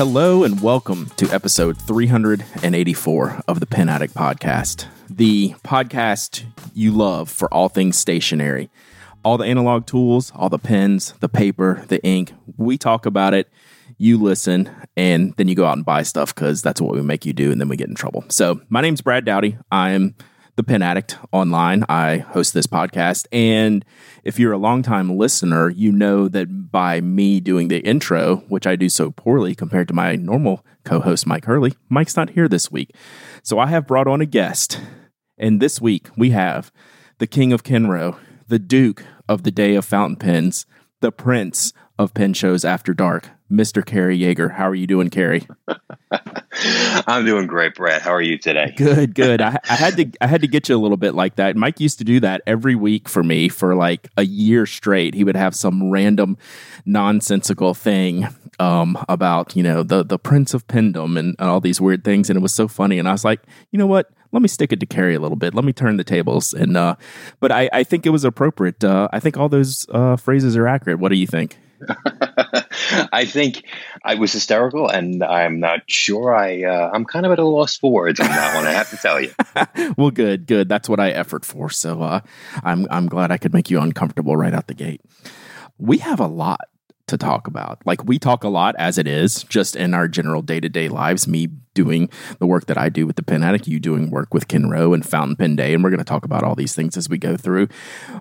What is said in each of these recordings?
Hello and welcome to episode 384 of the Pen Addict Podcast, the podcast you love for all things stationery. All the analog tools, all the pens, the paper, the ink, we talk about it, you listen, and then you go out and buy stuff because that's what we make you do, and then we get in trouble. So, my name's Brad Dowdy. I am the Pen Addict online. I host this podcast. And if you're a longtime listener, you know that by me doing the intro, which I do so poorly compared to my normal co host, Mike Hurley, Mike's not here this week. So I have brought on a guest. And this week we have the King of Kenro, the Duke of the Day of Fountain Pens, the Prince of Pen Shows After Dark, Mr. Cary Yeager. How are you doing, Cary? I'm doing great, Brad. How are you today? Good, good. I, I, had to I had to get you a little bit like that. Mike used to do that every week for me for like a year straight. He would have some random nonsensical thing um, about you know the the Prince of Pendom and, and all these weird things, and it was so funny. And I was like, you know what? Let me stick it to Cary a little bit. Let me turn the tables. And uh, but I, I think it was appropriate. Uh, I think all those uh, phrases are accurate. What do you think? I think I was hysterical, and I'm not sure. I uh, I'm kind of at a loss for words on that one. I have to tell you. well, good, good. That's what I effort for. So uh, I'm I'm glad I could make you uncomfortable right out the gate. We have a lot to talk about. Like we talk a lot as it is, just in our general day to day lives. Me doing the work that I do with the Pen Addict, you doing work with Kenro and Fountain Pen Day, and we're going to talk about all these things as we go through.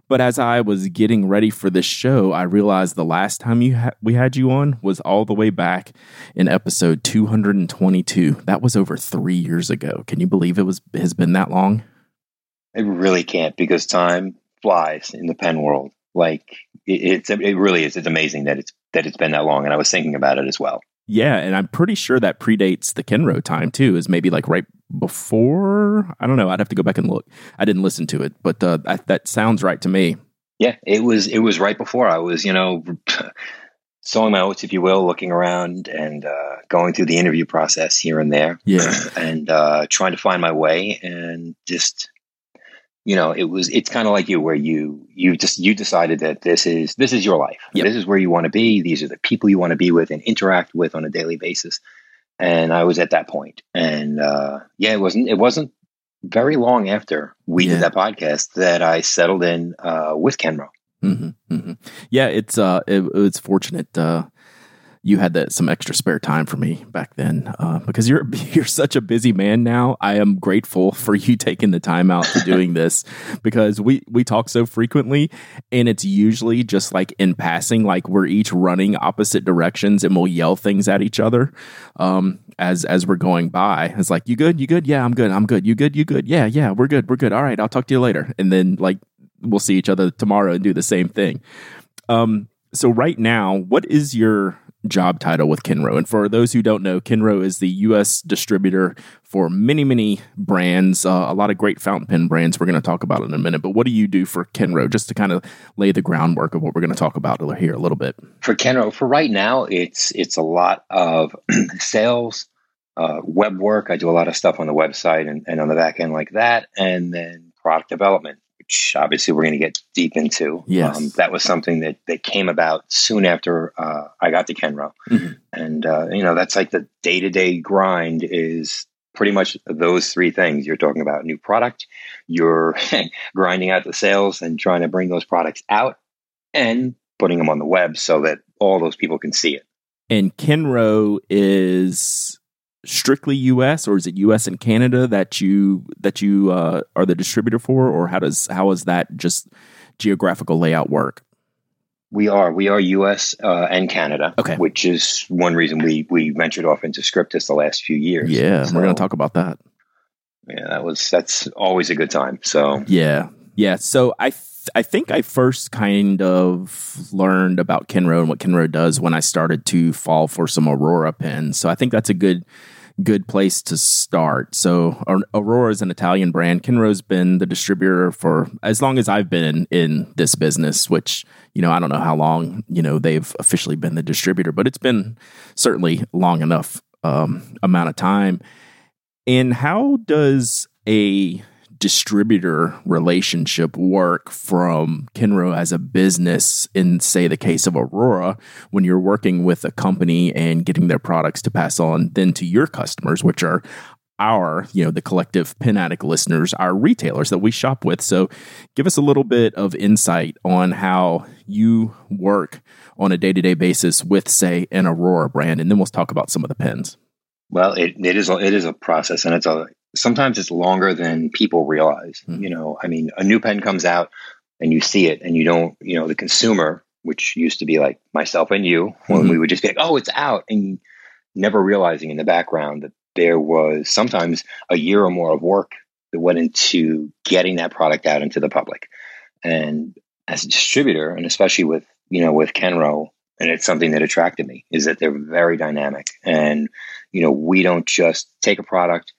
But as I was getting ready for this show, I realized the last time you ha- we had you on was all the way back in episode 222. That was over three years ago. Can you believe it was has been that long? I really can't because time flies in the pen world. Like it's it really is. It's amazing that it's that it's been that long. And I was thinking about it as well. Yeah, and I'm pretty sure that predates the Kenro time too. Is maybe like right before. I don't know. I'd have to go back and look. I didn't listen to it, but uh, that, that sounds right to me. Yeah, it was. It was right before I was. You know. sowing my oats, if you will, looking around and uh, going through the interview process here and there, yeah, and uh, trying to find my way, and just you know it was it's kind of like you where you you just you decided that this is this is your life yep. this is where you want to be these are the people you want to be with and interact with on a daily basis and i was at that point and uh, yeah it wasn't it wasn't very long after we yeah. did that podcast that i settled in uh, with kenro mm-hmm, mm-hmm. yeah it's uh it, it's fortunate uh you had that some extra spare time for me back then uh, because you're you're such a busy man now. I am grateful for you taking the time out to doing this because we we talk so frequently and it's usually just like in passing, like we're each running opposite directions and we'll yell things at each other um, as as we're going by. It's like you good, you good, yeah, I'm good, I'm good, you good, you good, yeah, yeah, we're good, we're good. All right, I'll talk to you later, and then like we'll see each other tomorrow and do the same thing. Um, so right now, what is your job title with Kenro. And for those who don't know, Kenro is the U.S. distributor for many, many brands, uh, a lot of great fountain pen brands we're going to talk about in a minute. But what do you do for Kenro, just to kind of lay the groundwork of what we're going to talk about here a little bit? For Kenro, for right now, it's it's a lot of sales, uh, web work. I do a lot of stuff on the website and, and on the back end like that, and then product development which obviously we're going to get deep into. Yes. Um, that was something that, that came about soon after uh, I got to Kenro. Mm-hmm. And, uh, you know, that's like the day to day grind is pretty much those three things. You're talking about new product, you're grinding out the sales and trying to bring those products out and putting them on the web so that all those people can see it. And Kenro is strictly U.S. or is it U.S. and Canada that you that you uh, are the distributor for, or how does how is that just geographical layout work? We are we are U.S. Uh, and Canada, okay, which is one reason we we ventured off into Scriptus the last few years. Yeah, so, we're going to talk about that. Yeah, that was that's always a good time. So yeah, yeah. So I. Th- I think I first kind of learned about Kenro and what Kenro does when I started to fall for some Aurora pens. So I think that's a good good place to start. So Aurora is an Italian brand. Kenro's been the distributor for as long as I've been in, in this business, which, you know, I don't know how long, you know, they've officially been the distributor, but it's been certainly long enough um, amount of time. And how does a distributor relationship work from Kenro as a business in, say, the case of Aurora, when you're working with a company and getting their products to pass on then to your customers, which are our, you know, the collective Pen Addict listeners, our retailers that we shop with. So give us a little bit of insight on how you work on a day to day basis with, say, an Aurora brand, and then we'll talk about some of the pens. Well, it, it is a, it is a process, and it's a sometimes it's longer than people realize. Mm-hmm. You know, I mean, a new pen comes out and you see it, and you don't, you know, the consumer, which used to be like myself and you, when mm-hmm. we would just be like, "Oh, it's out," and never realizing in the background that there was sometimes a year or more of work that went into getting that product out into the public. And as a distributor, and especially with you know with Kenro, and it's something that attracted me is that they're very dynamic, and you know we don't just take a product,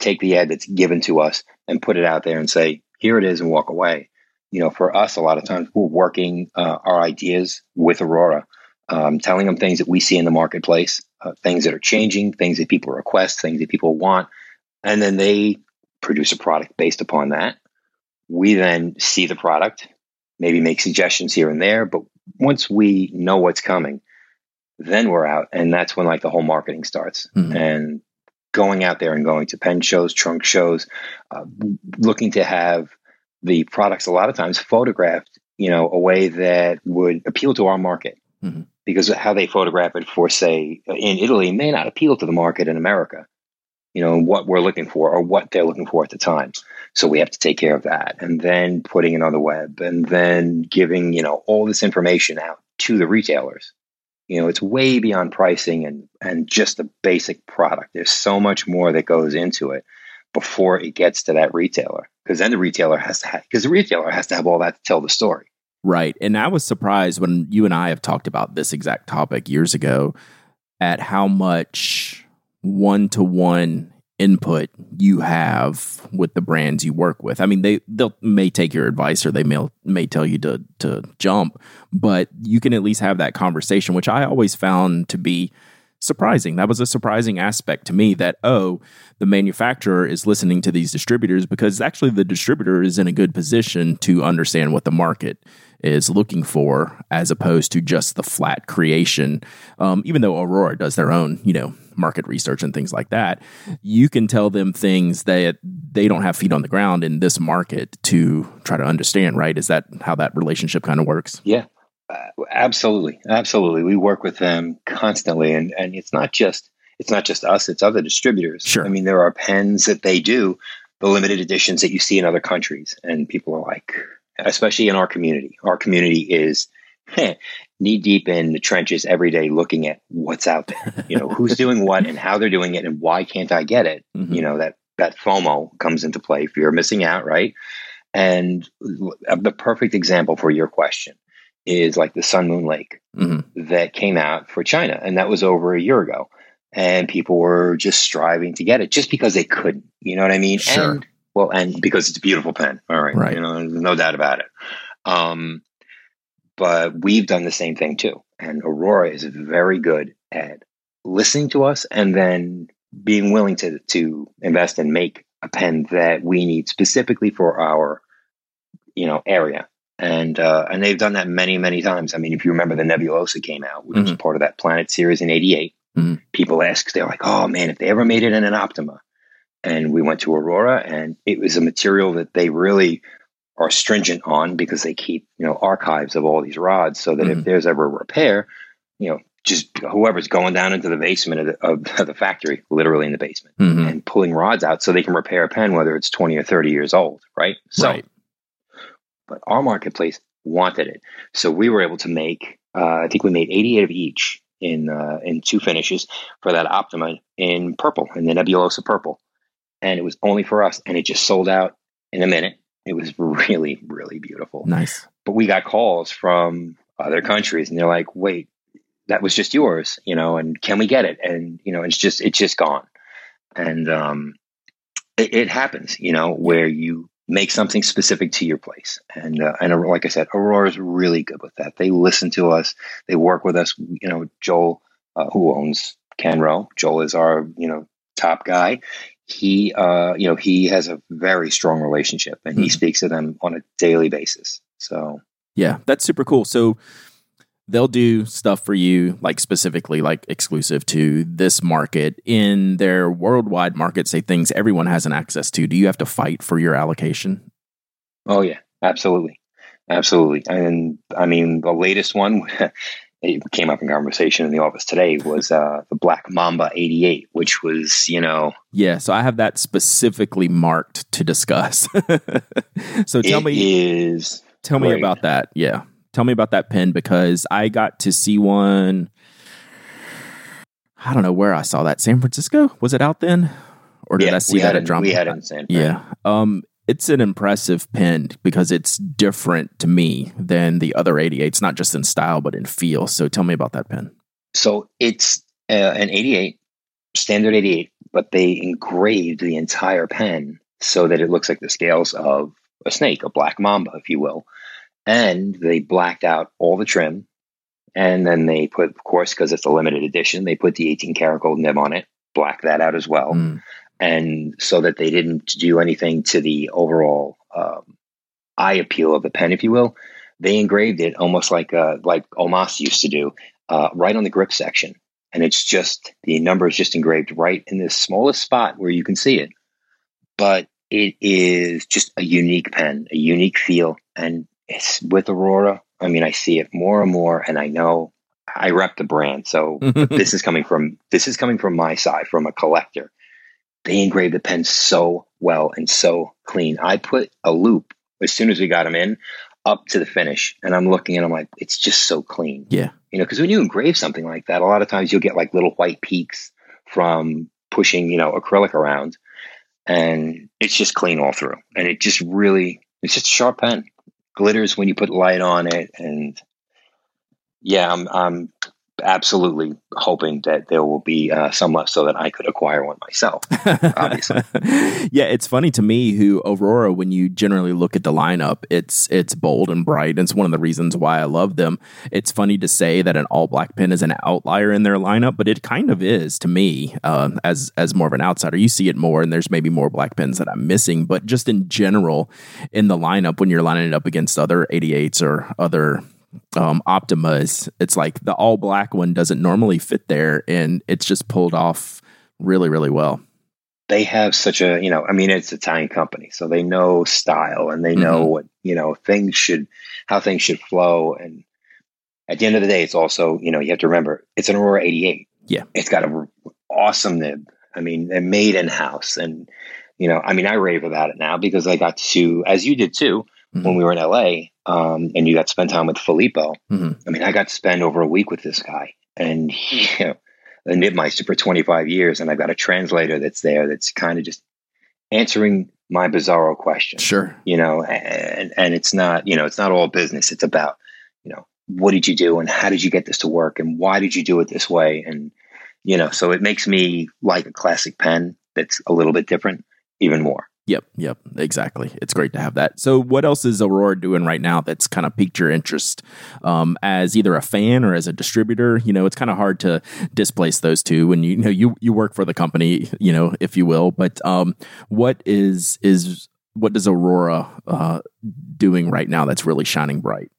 take the ad that's given to us, and put it out there and say here it is and walk away. You know, for us, a lot of times we're working uh, our ideas with Aurora, um, telling them things that we see in the marketplace, uh, things that are changing, things that people request, things that people want, and then they produce a product based upon that. We then see the product, maybe make suggestions here and there, but once we know what's coming, then we're out, and that's when like the whole marketing starts mm-hmm. and going out there and going to pen shows, trunk shows, uh, looking to have the products a lot of times photographed, you know, a way that would appeal to our market. Mm-hmm because how they photograph it for, say, in Italy may not appeal to the market in America, you know, what we're looking for or what they're looking for at the time. So we have to take care of that and then putting it on the web and then giving, you know, all this information out to the retailers. You know, it's way beyond pricing and, and just the basic product. There's so much more that goes into it before it gets to that retailer because then the retailer has to have because the retailer has to have all that to tell the story. Right. And I was surprised when you and I have talked about this exact topic years ago at how much one to one input you have with the brands you work with. I mean, they they may take your advice or they may may tell you to to jump, but you can at least have that conversation, which I always found to be surprising. That was a surprising aspect to me that, oh, the manufacturer is listening to these distributors because actually the distributor is in a good position to understand what the market is looking for as opposed to just the flat creation. Um, even though Aurora does their own, you know, market research and things like that, you can tell them things that they don't have feet on the ground in this market to try to understand, right? Is that how that relationship kind of works? Yeah. Uh, absolutely, absolutely. We work with them constantly, and and it's not just it's not just us; it's other distributors. Sure. I mean, there are pens that they do, the limited editions that you see in other countries, and people are like, especially in our community. Our community is knee deep in the trenches every day, looking at what's out there. You know, who's doing what and how they're doing it, and why can't I get it? Mm-hmm. You know that that FOMO comes into play. Fear of missing out, right? And the perfect example for your question is like the Sun Moon Lake mm-hmm. that came out for China, and that was over a year ago. And people were just striving to get it just because they couldn't. You know what I mean? Sure. And well, and because it's a beautiful pen. All right, right. You know, no doubt about it. Um, but we've done the same thing too. And Aurora is very good at listening to us and then being willing to to invest and make a pen that we need specifically for our you know area and uh, and they've done that many many times. I mean, if you remember, the Nebulosa came out, which mm-hmm. was part of that Planet series in '88. Mm-hmm. People ask, they're like, "Oh man, if they ever made it in an Optima," and we went to Aurora, and it was a material that they really are stringent on because they keep you know archives of all these rods, so that mm-hmm. if there's ever a repair, you know, just whoever's going down into the basement of the, of, the factory, literally in the basement, mm-hmm. and pulling rods out so they can repair a pen, whether it's 20 or 30 years old, right? So right but our marketplace wanted it. So we were able to make, uh, I think we made 88 of each in uh, in two finishes for that Optima in purple, in the Nebulosa purple. And it was only for us, and it just sold out in a minute. It was really, really beautiful. Nice. But we got calls from other countries, and they're like, wait, that was just yours, you know, and can we get it? And, you know, it's just, it's just gone. And, um, it, it happens, you know, where you make something specific to your place. And uh, and like I said, Aurora is really good with that. They listen to us. They work with us. You know, Joel, uh, who owns Kenro, Joel is our you know top guy. He, uh, you know, he has a very strong relationship, and he Mhm. speaks to them on a daily basis. So Yeah, that's super cool. So they'll do stuff for you, like specifically like exclusive to this market in their worldwide market, say things everyone has an access to. Do you have to fight for your allocation? Oh yeah, absolutely, absolutely. And I mean, the latest one it came up in conversation in the office today was uh, the Black Mamba '88, which was you know Yeah, so I have that specifically marked to discuss. so tell me is tell me about that. Yeah. Tell me about that pen because I got to see one I don't know where I saw that. San Francisco? Was it out then? Or did yeah, I see that at Drum? we had it in San Fran. Yeah. Um, it's an impressive pen because it's different to me than the other 88s, not just in style, but in feel. So tell me about that pen. So it's uh, an 88, standard 88, but they engraved the entire pen so that it looks like the scales of a snake, a black mamba, if you will. And they blacked out all the trim. And then they put, of course, because it's a limited edition, they put the 18 karat gold nib on it, black that out as well. Mm, And so that they didn't do anything to the overall um, eye appeal of the pen, if you will, they engraved it almost like uh, like Omas used to do, uh, right on the grip section. And it's just the number is just engraved right in the smallest spot where you can see it. But it is just a unique pen, a unique feel, and it's with Aurora. I mean, I see it more and more, and I know I rep the brand. So this is coming from this is coming from my side, from a collector. They engraved the pen so well and so clean. I put a loupe as soon as we got them in up to the finish, and I'm looking and I'm like, it's just so clean. Yeah. You know, because when you engrave something like that, a lot of times you'll get like little white peaks from pushing, you know, acrylic around, and it's just clean all through. And it just really, it's just a sharp pen. Glitters when you put light on it, and yeah, I'm I'm absolutely hoping that there will be uh, some left so that I could acquire one myself. Obviously. yeah, it's funny to me who Aurora, when you generally look at the lineup, it's it's bold and bright. And It's one of the reasons why I love them. It's funny to say that an all black pen is an outlier in their lineup, but it kind of is to me uh, as as more of an outsider. You see it more, and there's maybe more black pens that I'm missing, but just in general in the lineup when you're lining it up against other 88s or other um, Optimas, it's like the all black one doesn't normally fit there, and it's just pulled off really, really well. they have such a you know i mean it's an italian company so they know style and they know Mhm. what you know things should how things should flow and at the end of the day it's also you know you have to remember it's an aurora 88 Yeah. it's got a awesome nib i mean they're made in house and you know i mean i rave about it now because i got to as you did too when Mhm. we were in la um, and you got to spend time with filippo Mhm. I mean, I got to spend over a week with this guy, and he, you know, a Nibmeister for 25 years, and I've got a translator that's there that's kind of just answering my bizarro questions. Sure. You know, and and it's not, you know, it's not all business. It's about, you know, what did you do and how did you get this to work and why did you do it this way? And, you know, so it makes me like a classic pen that's a little bit different even more. Yep, yep, exactly. It's great to have that. So, what else is Aurora doing right now that's kind of piqued your interest um, as either a fan or as a distributor? You know, it's kind of hard to displace those two when you, you know you you work for the company, you know, if you will. But um, what is is what does Aurora uh, doing right now that's really shining bright?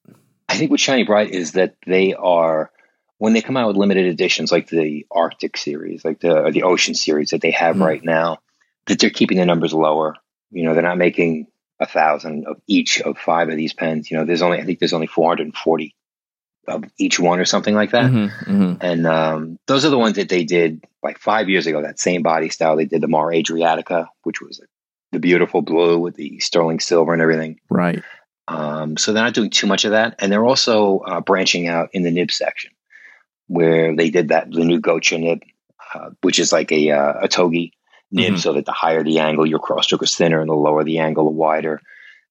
I think what's shining bright is that they are when they come out with limited editions like the Arctic series, like the or the Ocean series that they have Mhm. right now, that they're keeping the numbers lower. You know, they're not making a thousand of each of five of these pens. You know, there's only I think there's only 440 of each one or something like that. Mhm, mhm. And um, those are the ones that they did like five years ago. That same body style, they did the Mar Adriatica, which was the beautiful blue with the sterling silver and everything. Right. Um, so they're not doing too much of that, and they're also uh, branching out in the nib section, where they did that the new Gocha nib, uh, which is like a uh, a togi nib, Mhm. so that the higher the angle, your crossstroke is thinner, and the lower the angle, the wider.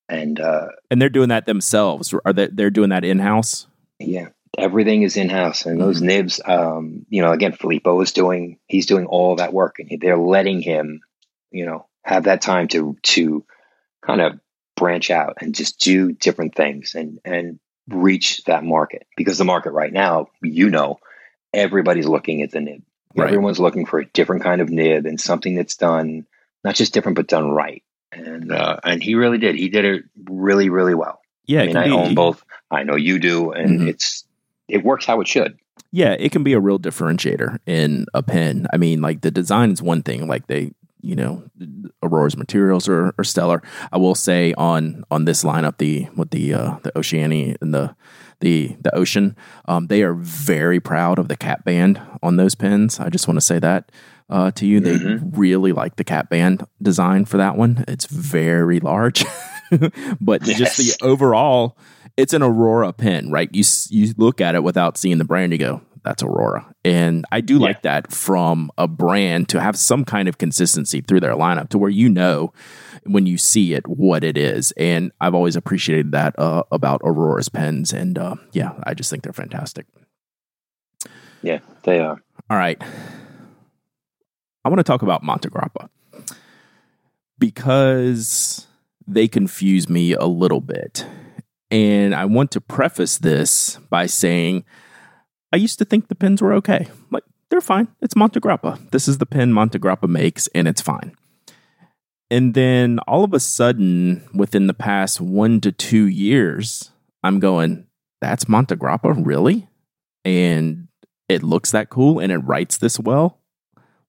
And uh, And they're doing that themselves. Are they? They're doing that in house. yeah, everything is in house, and those Mhm. nibs, um, you know, again, Filippo is doing he's doing all that work, and they're letting him, you know, have that time to to kind of branch out and just do different things and and reach that market because the market right now, you know, everybody's looking at the nib. Right. Everyone's looking for a different kind of nib and something that's done not just different, but done right. And uh, and he really did. He did it really, really well. Yeah, I mean, I own both. I know you do, and mm-hmm. it's it works how it should. Yeah, it can be a real differentiator in a pen. I mean, like the design is one thing. Like they, you know, Aurora's materials are, are stellar. I will say on on this lineup, the with the uh, the Oceania and the the the ocean, um, they are very proud of the cap band on those pens. I just want to say that uh, to you. They mm-hmm. really like the cap band design for that one. It's very large, but yes. just the overall, it's an Aurora pen, right? You you look at it without seeing the brand, you go, "That's Aurora," and I do yeah. like that from a brand to have some kind of consistency through their lineup to where you know when you see it what it is. And I've always appreciated that uh, about Aurora's pens, and uh, yeah, I just think they're fantastic. Yeah, they are. All right. I want to talk about Montegrappa because they confuse me a little bit. And I want to preface this by saying I used to think the pens were okay. Like, they're fine. It's Montegrappa. This is the pen Montegrappa makes, and it's fine. And then all of a sudden, within the past one to two years, I'm going, that's Montegrappa, really? And it looks that cool and it writes this well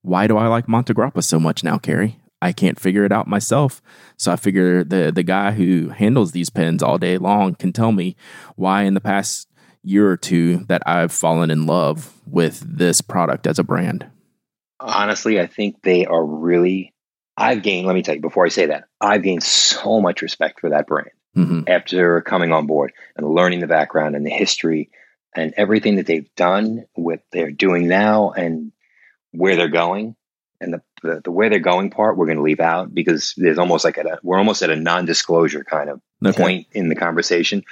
why do I like Montegrappa so much now, Cary? I can't figure it out myself. So I figure the the guy who handles these pens all day long can tell me why in the past year or two that I've fallen in love with this product as a brand. Honestly, I think they are really I've gained, let me tell you before I say that, I've gained so much respect for that brand mm-hmm. after coming on board and learning the background and the history and everything that they've done, what they're doing now and where they're going. And the, the, the where they're going part we're going to leave out because there's almost like a we're almost at a non-disclosure kind of okay. point in the conversation.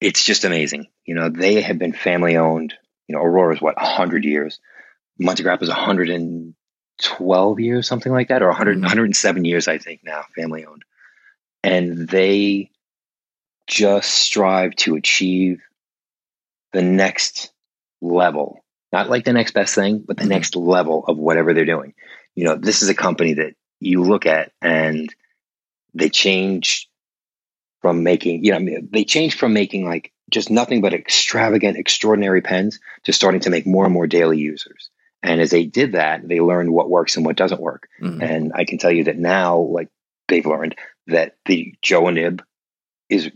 It's just amazing. You know they have been family owned you know aurora's what 100 years? Montegrappa is 112 years something like that or 100 mm-hmm. 107 years i think now family owned and they just strive to achieve the next level not like the next best thing, but the mm-hmm. next level of whatever they're doing. You know, this is a company that you look at and they change from making, you know, they change from making like just nothing but extravagant, extraordinary pens to starting to make more and more daily users. And as they did that, they learned what works and what doesn't work. Mm-hmm. And I can tell you that now, like they've learned that the Jowo Nib is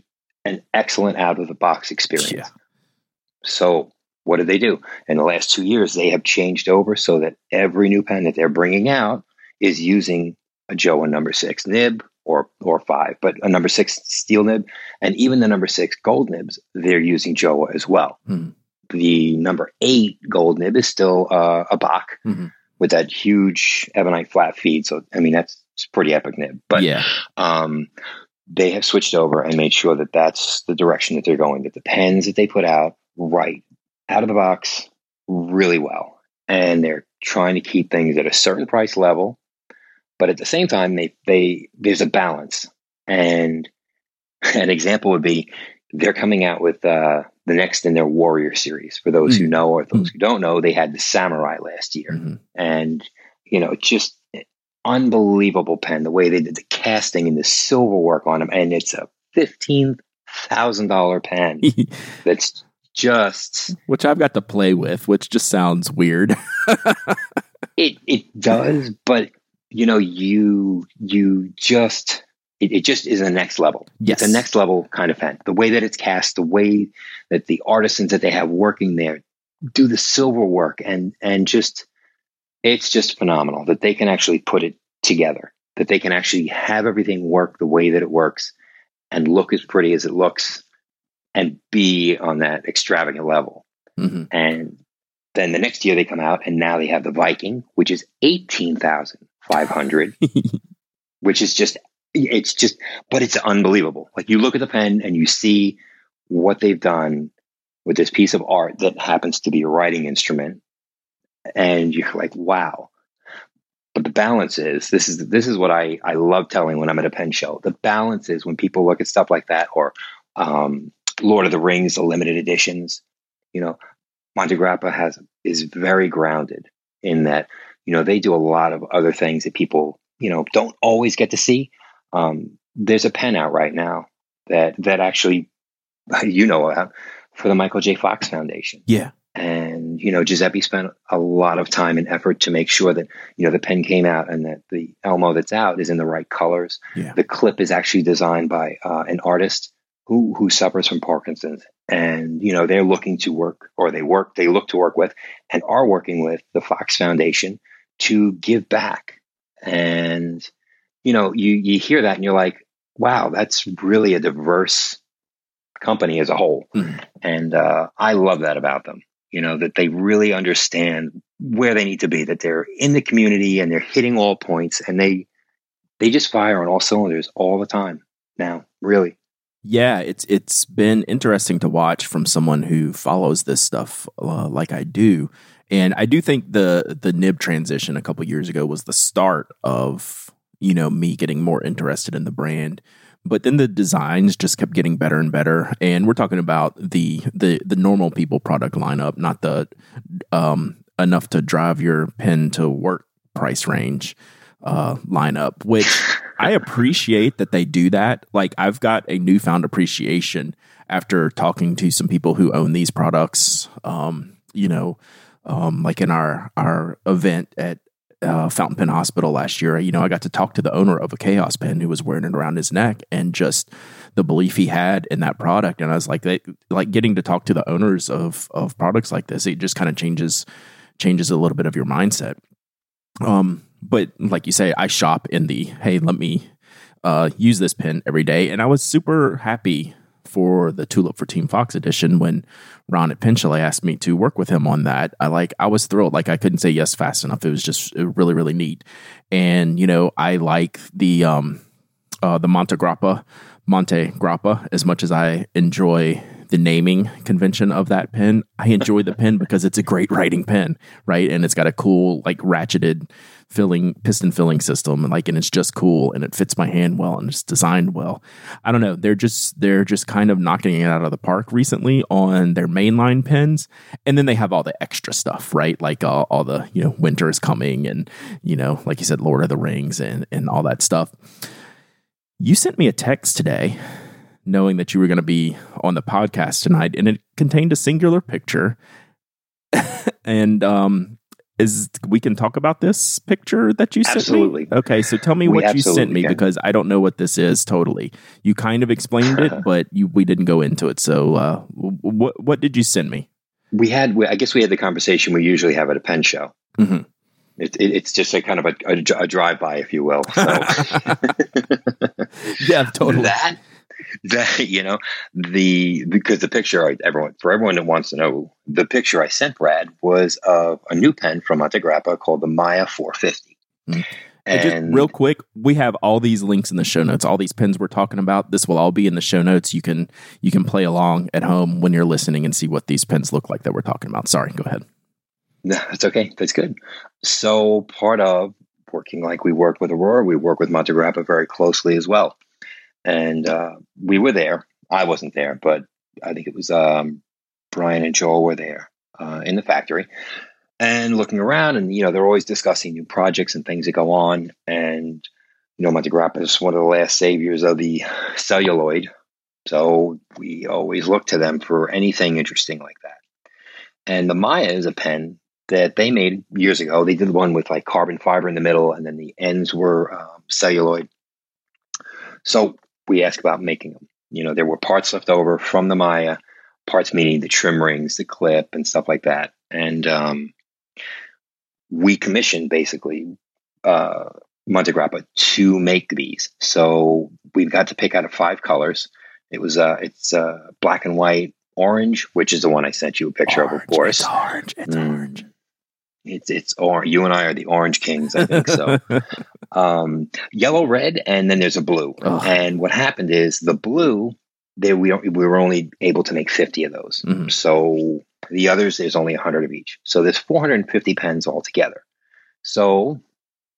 an excellent out of the box experience. Yeah. So what did they do? In the last two years, they have changed over so that every new pen that they're bringing out is using a Jowo number six nib or or five, but a number six steel nib, and even the number six gold nibs, they're using Jowo as well. Mm. The number eight gold nib is still uh, a Bock mm-hmm. with that huge ebonite flat feed. So I mean that's pretty epic nib, but yeah. Um, they have switched over and made sure that that's the direction that they're going. That the pens that they put out right out of the box really well. And they're trying to keep things at a certain price level, but at the same time, they they there's a balance. And an example would be they're coming out with uh, the next in their Warrior series. For those mm-hmm. who know or those mm-hmm. who don't know, they had the Samurai last year, mm-hmm. and you know just unbelievable pen. The way they did the casting and the silver work on them, and it's a fifteen thousand dollar pen that's just which I've got to play with, which just sounds weird. it it does, but you know, you you just it, it, just is a next level. Yes. It's a next level kind of pen. The way that it's cast, the way that the artisans that they have working there do the silver work and and just it's just phenomenal that they can actually put it together. That they can actually have everything work the way that it works and look as pretty as it looks and be on that extravagant level. Mm-hmm. And then the next year they come out and now they have the Viking, which is 18,500, which is just, it's just, but it's unbelievable. Like you look at the pen and you see what they've done with this piece of art that happens to be a writing instrument. And you're like, wow. But the balance is this is this is what I, I love telling when I'm at a pen show. The balance is when people look at stuff like that or um, Lord of the Rings, the limited editions. You know, Montegrappa has is very grounded in that. You know, they do a lot of other things that people you know don't always get to see. Um, there's a pen out right now that that actually you know about for the Michael J. Fox Foundation. Yeah. And you know Giuseppe spent a lot of time and effort to make sure that you know the pen came out and that the Elmo that's out is in the right colors. Yeah. The clip is actually designed by uh, an artist who who suffers from Parkinson's, and you know they're looking to work or they work they look to work with and are working with the Fox Foundation to give back. And you know you you hear that and you're like, wow, that's really a diverse company as a whole. Mhm. And uh, I love that about them. You know, that they really understand where they need to be, that they're in the community and they're hitting all points and they they just fire on all cylinders all the time now, really. Yeah, it's it's been interesting to watch from someone who follows this stuff uh, like I do, and I do think the the nib transition a couple years ago was the start of you know me getting more interested in the brand. But then the designs just kept getting better and better, and we're talking about the the the normal people product lineup, not the um, enough to drive your pen to work price range uh, lineup, which I appreciate that they do that. Like I've got a newfound appreciation after talking to some people who own these products. Um, you know, um, like in our our event at uh, Fountain Pen Hospital last year, you know, I got to talk to the owner of a Chaos Pen who was wearing it around his neck, and just the belief he had in that product. And I was like, they, like getting to talk to the owners of of products like this, it just kind of changes changes a little bit of your mindset. Um, but like you say, I shop in the hey, let me uh, use this pen every day, and I was super happy for the Tulip for Team Fox edition when Ron at Pen Chalet asked me to work with him on that. I like I was thrilled. Like I couldn't say yes fast enough. It was just really really neat, and you know I like the um uh, the Montegrappa Monte Grappa as much as I enjoy the naming convention of that pen. I enjoy the pen because it's a great writing pen, right? And it's got a cool like ratcheted filling piston filling system and like and it's just cool and it fits my hand well and it's designed well. I don't know, they're just they're just kind of knocking it out of the park recently on their mainline pens and then they have all the extra stuff, right? Like uh, all the, you know, winter is coming and you know, like you said Lord of the Rings and and all that stuff. You sent me a text today knowing that you were going to be on the podcast tonight, and it contained a singular picture. and um, is we can talk about this picture that you sent Absolutely. me? Okay, so tell me We what you sent me can. because I don't know what this is totally. You kind of explained it, but you we didn't go into it. So uh, what what did you send me? We had, I guess we had the conversation we usually have at a pen show. Mhm. It, it, it's just a kind of a, a, a drive by, if you will. So. yeah, totally. that that you know the because the picture I, everyone for everyone that wants to know the picture I sent Brad was of a new pen from Montegrappa called the MIYA 450. Mm. And just real quick, we have all these links in the show notes. All these pins we're talking about, this will all be in the show notes. You can you can play along at home when you're listening and see what these pins look like that we're talking about. Sorry, go ahead. No, that's okay. That's good. So part of working like we work with Aurora, we work with Montegrappa very closely as well. And uh, we were there. I wasn't there, but I think it was um, Brian and Joel were there uh, in the factory and looking around. And you know, they're always discussing new projects and things that go on. And you know, Montegrappa is one of the last saviors of the celluloid, so we always look to them for anything interesting like that. And the MIYA is a pen that they made years ago. They did one with like carbon fiber in the middle, and then the ends were um, celluloid. So we asked about making them. You know, there were parts left over from the MIYA, parts meaning the trim rings, the clip, and stuff like that. And um, we commissioned basically uh, Montegrappa to make these. So we've got to pick out of five colors. It was uh, it's uh, black and white, orange, which is the one I sent you a picture of, of course. It's orange. It's Mm. orange. It's it's orange. You and I are the orange kings, I think so. um, yellow, red, and then there's a blue. And what happened is the blue, there we we were only able to make fifty of those. Mhm. So the others, there's only hundred of each. So there's 450 pens altogether. So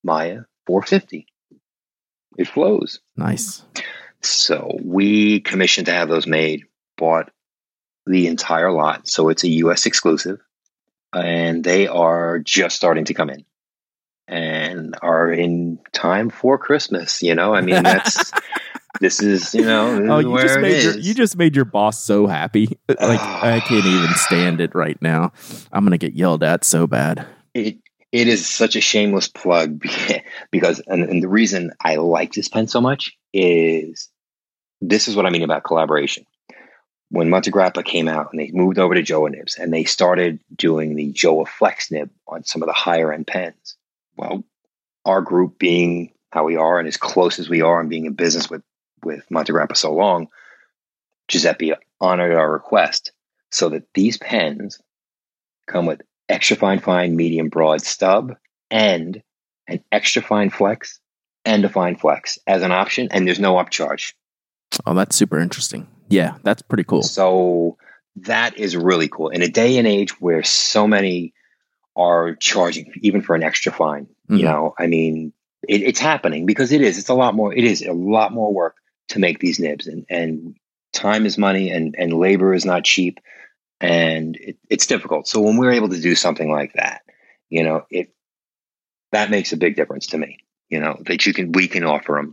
MIYA 450. It flows. nice. So we commissioned to have those made, bought the entire lot. So it's a US exclusive. And they are just starting to come in. And are in time for Christmas. You know, I mean, that's this is you know oh you where just it made your is. you just made your boss so happy like i can't even stand it right now i'm gonna get yelled at so bad it it is such a shameless plug because and, and the reason I like this pen so much is this is what I mean about collaboration. When Montegrappa came out and they moved over to Jowo nibs and they started doing the Jowo Flex nib on some of the higher end pens. Well, our group being how we are and as close as we are and being in business with with Montegrappa so long, Giuseppe honored our request so that these pens come with extra fine fine medium broad stub and an extra fine flex and a fine flex as an option and there's no upcharge. Oh that's super interesting. Yeah that's pretty cool. So that is really cool. In a day and age where so many are charging even for an extra fine Mhm. you know i mean it, it's happening because it is it's a lot more it is a lot more work to make these nibs and and time is money and and labor is not cheap and it, it's difficult so when we're able to do something like that you know it that makes a big difference to me you know that you can we can offer them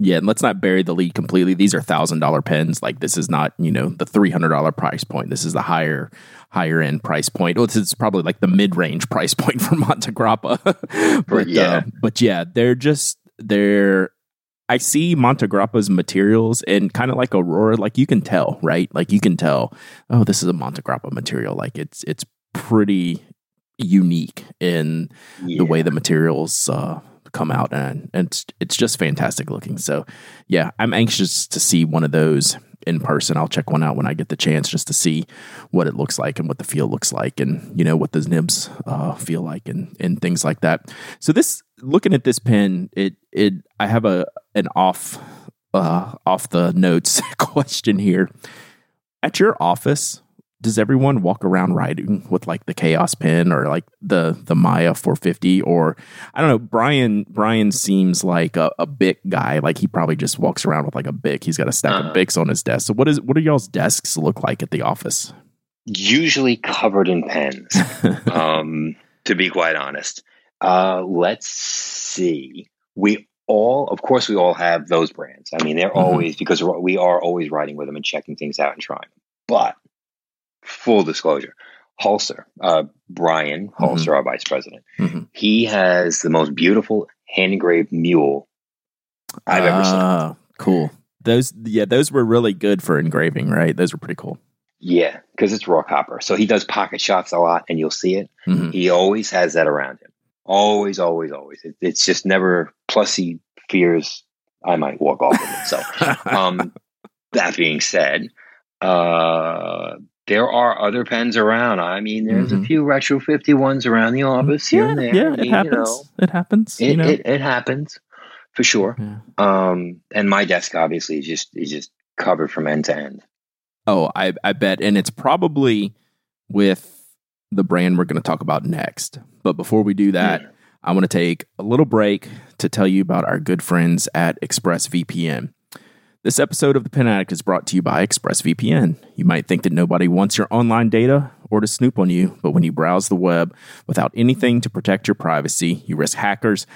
yeah and let's not bury the lead completely. These are thousand dollar pens. Like this is not you know the three hundred dollar price point. This is the higher higher end price point. Well, this is probably like the mid-range price point for montegrappa but yeah. uh, but yeah they're just they're I see Montegrappa's materials and kind of like Aurora, like you can tell, right? Like you can tell, oh, this is a Montegrappa material. Like it's it's pretty unique in the way the materials uh, come out, and, it's, it's just fantastic looking. So, yeah, I'm anxious to see one of those in person. I'll check one out when I get the chance, just to see what it looks like and what the feel looks like, and you know what those nibs uh, feel like, and and things like that. So this, looking at this pen, it it I have a an off uh, off the notes question here. At your office, does everyone walk around writing with like the chaos pen or like the the MIYA 450 or I don't know Brian Brian seems like a, a Bic guy like he probably just walks around with like a Bic he's got a stack Uh-huh. of Bics on his desk so what is what do y'all's desks look like at the office usually covered in pens um, to be quite honest. Uh, let's see. We all, of course, we all have those brands. I mean, they're Mhm. always because we're- always writing with them and checking things out and trying. But full disclosure, Holster, uh, Brian Holster, our vice president, Mhm. he has the most beautiful hand engraved mule I've ever seen. Ah, cool those yeah those were really good for engraving right those were pretty cool Yeah, because it's raw copper. So he does pocket shots a lot, and you'll see it. Mhm. He always has that around him. Always, always, always. It, it's just never. Plus, he fears I might walk off with it. So, um, that being said, uh, there are other pens around. I mean, there's Mhm. a few retro fifty ones around the office here yeah, and there. yeah I it happens You know, it happens it, you know it, it happens for sure. Yeah. Um, and my desk obviously is just is just covered from end to end. Oh, I I bet, and it's probably with the brand we're going to talk about next. But before we do that, I want to take a little break to tell you about our good friends at ExpressVPN. This episode of The Pen Addict is brought to you by ExpressVPN. You might think that nobody wants your online data or to snoop on you, but when you browse the web without anything to protect your privacy, you risk hackers,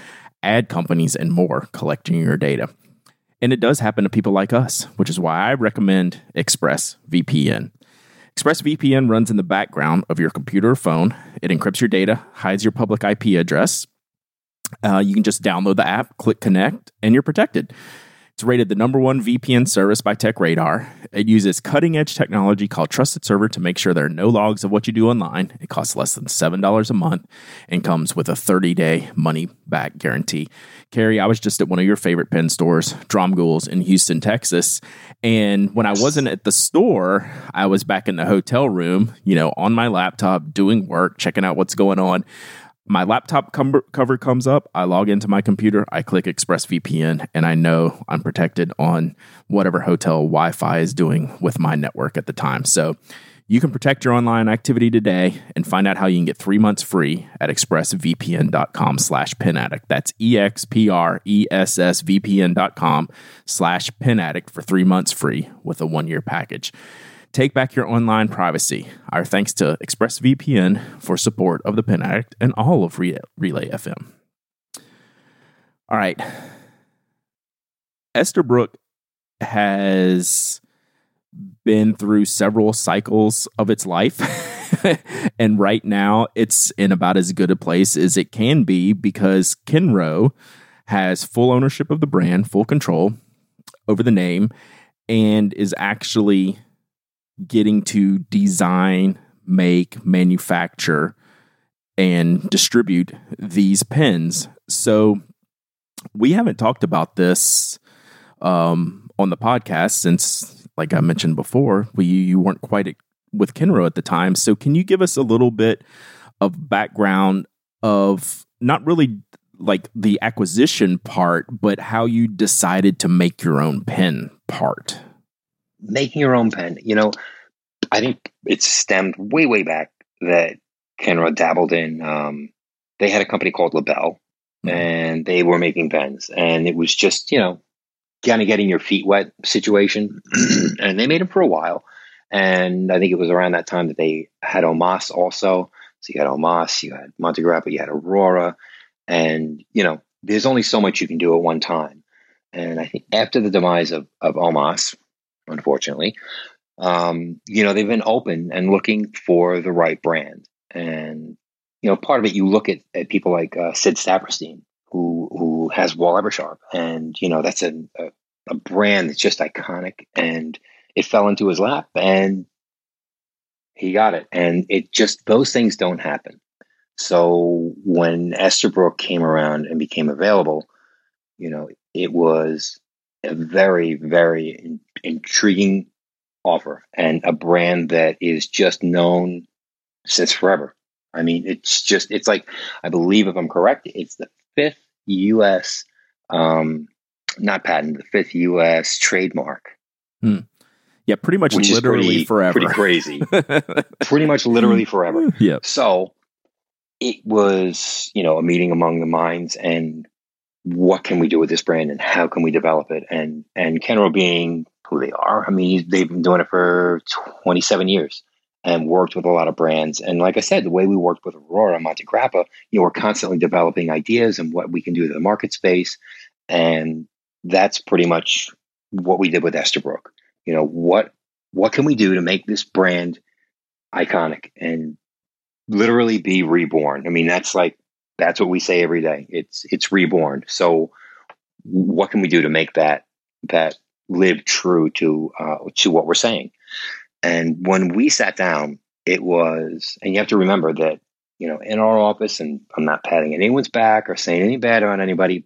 ad companies, and more collecting your data. And it does happen to people like us, which is why I recommend ExpressVPN. ExpressVPN runs in the background of your computer or phone. It encrypts your data, hides your public IP address. Uh, you can just download the app, click connect, and you're protected. It's rated the number one VPN service by TechRadar. It uses cutting edge technology called Trusted Server to make sure there are no logs of what you do online. It costs less than $7 a month and comes with a 30 day money back guarantee. Cary, I was just at one of your favorite pen stores, Dromgoole's in Houston, Texas. And when I wasn't at the store, I was back in the hotel room, you know, on my laptop doing work, checking out what's going on. My laptop com- cover comes up. I log into my computer. I click ExpressVPN, and I know I'm protected on whatever hotel Wi Fi is doing with my network at the time. So you can protect your online activity today and find out how you can get three months free at expressvpn.com slash. That's E-X-P-R-E-S-S-V-P-N dot com slash for three months free with a one-year package. Take back your online privacy. Our thanks to ExpressVPN for support of the Pen Addict and all of Relay FM. All right. Esterbrook has been through several cycles of its life. and right now, it's in about as good a place as it can be because Kenro has full ownership of the brand, full control over the name, and is actually getting to design, make, manufacture, and distribute these pens. So we haven't talked about this um, on the podcast since, like I mentioned before, we you weren't quite with Kenro at the time. So can you give us a little bit of background of not really like the acquisition part, but how you decided to make your own pen part? Making your own pen, you know, I think it stemmed way, way back that Kenro dabbled in. Um, they had a company called Labelle, mm-hmm. and they were making pens, and it was just you know, kind of getting your feet wet situation. and they made them for a while, and I think it was around that time that they had Omas also. So you had Omas, you had Montegrappa, you had Aurora, and you know, there's only so much you can do at one time. And I think after the demise of, of Omas, unfortunately, um, you know, they've been open and looking for the right brand. And, you know, part of it, you look at, at people like uh, Sid Saperstein, who, who has Wahl Eversharp. And, you know, that's a, a, a brand that's just iconic. And it fell into his lap and he got it. And it just, those things don't happen. So when Esterbrook came around and became available, you know, it was a very, very intriguing offer and a brand that is just known since forever. I mean, it's just, it's like, I believe if I'm correct, it's the fifth US, um, not patent, the fifth US trademark. Hmm. Yeah, pretty much Which literally pretty, forever. Pretty crazy. pretty much literally forever. Yeah. So it was, you know, a meeting among the minds and what can we do with this brand and how can we develop it? And and Kenro being who they are. I mean, they've been doing it for 27 years and worked with a lot of brands. And like I said, the way we worked with Aurora and Montegrappa, you know, we're constantly developing ideas and what we can do to the market space. And that's pretty much what we did with Esterbrook. You know, what what can we do to make this brand iconic and literally be reborn? I mean, that's like that's what we say every day. It's it's reborn. So what can we do to make that that live true to uh, to what we're saying. And when we sat down, it was, and you have to remember that you know in our office, and I'm not patting anyone's back or saying any bad on anybody,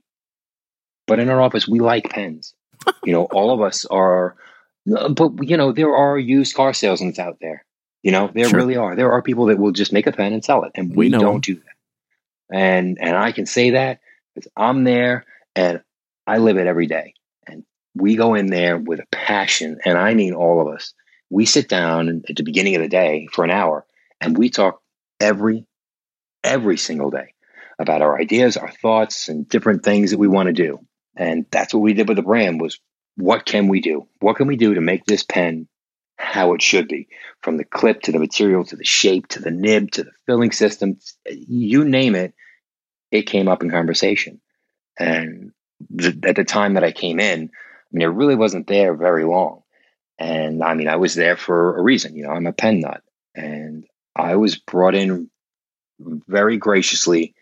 but in our office we like pens. you know, all of us are, but you know there are used car salesmen out there. You know, there sure. really are. There are people that will just make a pen and sell it, and we, we don't do that. And and I can say that because I'm there and I live it every day we go in there with a passion, and I mean all of us. We sit down at the beginning of the day for an hour and we talk every, every single day about our ideas, our thoughts, and different things that we want to do. And that's what we did with the brand was what can we do? What can we do to make this pen how it should be? From the clip to the material to the shape to the nib to the filling system, you name it, it came up in conversation. And the, at the time that I came in, mean, it really wasn't there very long. And I mean, I was there for a reason. You know, I'm a pen nut. And I was brought in very graciously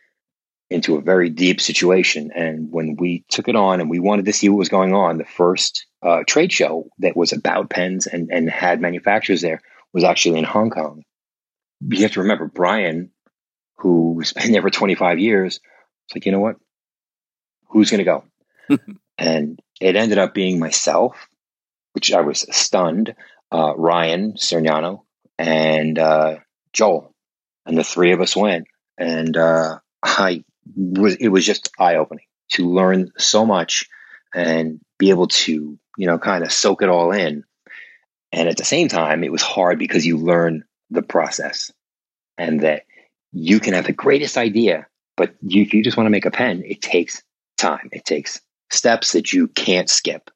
into a very deep situation. And when we took it on and we wanted to see what was going on, the first uh, trade show that was about pens and, and had manufacturers there was actually in Hong Kong. You have to remember, Brian, who's been there for 25 years, it's like, you know what? Who's going to go? and it ended up being myself, which I was stunned, uh, Ryan Cerniano, and uh, Joel, and the three of us went, and uh, I was it was just eye opening to learn so much and be able to you know kind of soak it all in, and at the same time it was hard because you learn the process, and that you can have the greatest idea, but you, if you just want to make a pen, it takes time. It takes steps that you can't skip.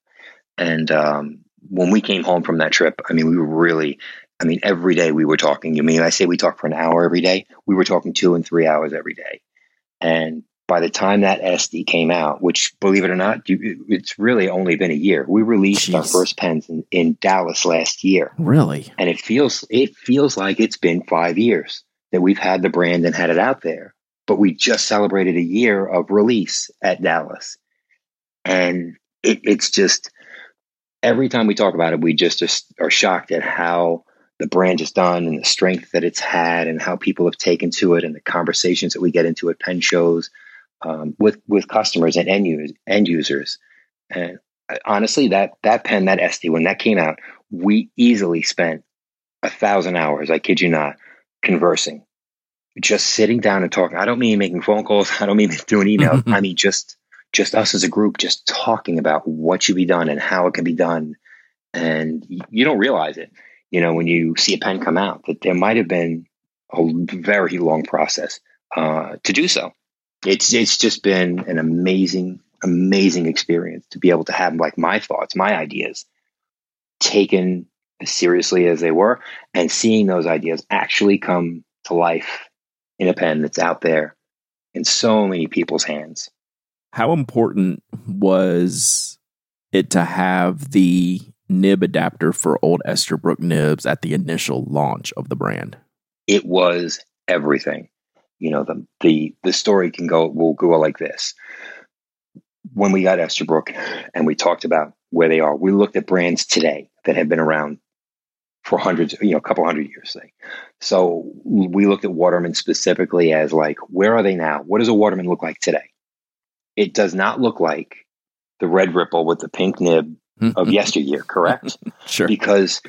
And um, when we came home from that trip, I mean, we were really, I mean, every day we were talking. I mean, I say we talk for an hour every day. We were talking two and three hours every day. And by the time that SD came out, which believe it or not, it's really only been a year. We released Jeez. our first pens in, in Dallas last year. Really? And it feels it feels like it's been five years that we've had the brand and had it out there. But we just celebrated a year of release at Dallas. And it, it's just every time we talk about it, we just, are shocked at how the brand has done and the strength that it's had and how people have taken to it and the conversations that we get into at pen shows um, with with customers and end, use, end users. And honestly, that that pen, that SD, when that came out, we easily spent a thousand hours. I kid you not, conversing, just sitting down and talking. I don't mean making phone calls. I don't mean doing emails. I mean just just us as a group, just talking about what should be done and how it can be done. And you don't realize it, you know, when you see a pen come out, that there might have been a very long process uh, to do so. It's it's just been an amazing, amazing experience to be able to have like my thoughts, my ideas taken as seriously as they were, and seeing those ideas actually come to life in a pen that's out there in so many people's hands. How important was it to have the nib adapter for old Esterbrook nibs at the initial launch of the brand? It was everything. You know, the the the story can go will go like this. When we got Esterbrook and we talked about where they are, we looked at brands today that have been around for hundreds, you know, a couple hundred years, say. So we looked at Waterman specifically as like, where are they now? What does a Waterman look like today? It does not look like the red ripple with the pink nib of mm-hmm. yesteryear, correct? sure. Because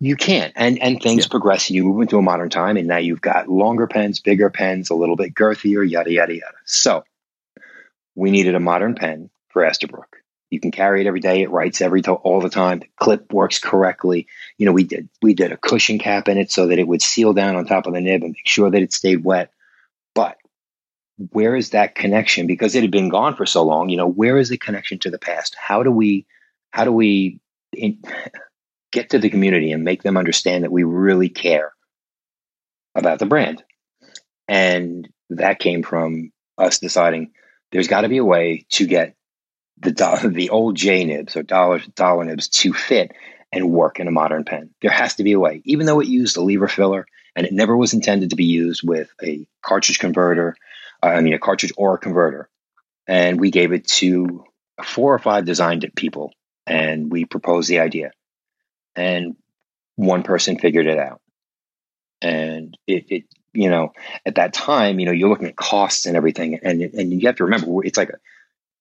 you can't. And and things yeah. progress. And you move into a modern time, and now you've got longer pens, bigger pens, a little bit girthier, yada yada yada. So we needed a modern pen for Esterbrook. You can carry it every day. It writes every to- all the time. The clip works correctly. You know, we did we did a cushion cap in it so that it would seal down on top of the nib and make sure that it stayed wet. Where is that connection? Because it had been gone for so long. You know, where is the connection to the past? How do we, how do we in, get to the community and make them understand that we really care about the brand? And that came from us deciding there's got to be a way to get the the old J nibs or dollar dollar nibs to fit and work in a modern pen. There has to be a way, even though it used a lever filler and it never was intended to be used with a cartridge converter I mean, a cartridge or a converter. And we gave it to four or five designed people and we proposed the idea. And one person figured it out. And it, it you know, at that time, you know, you're looking at costs and everything. And, and you have to remember, it's like a,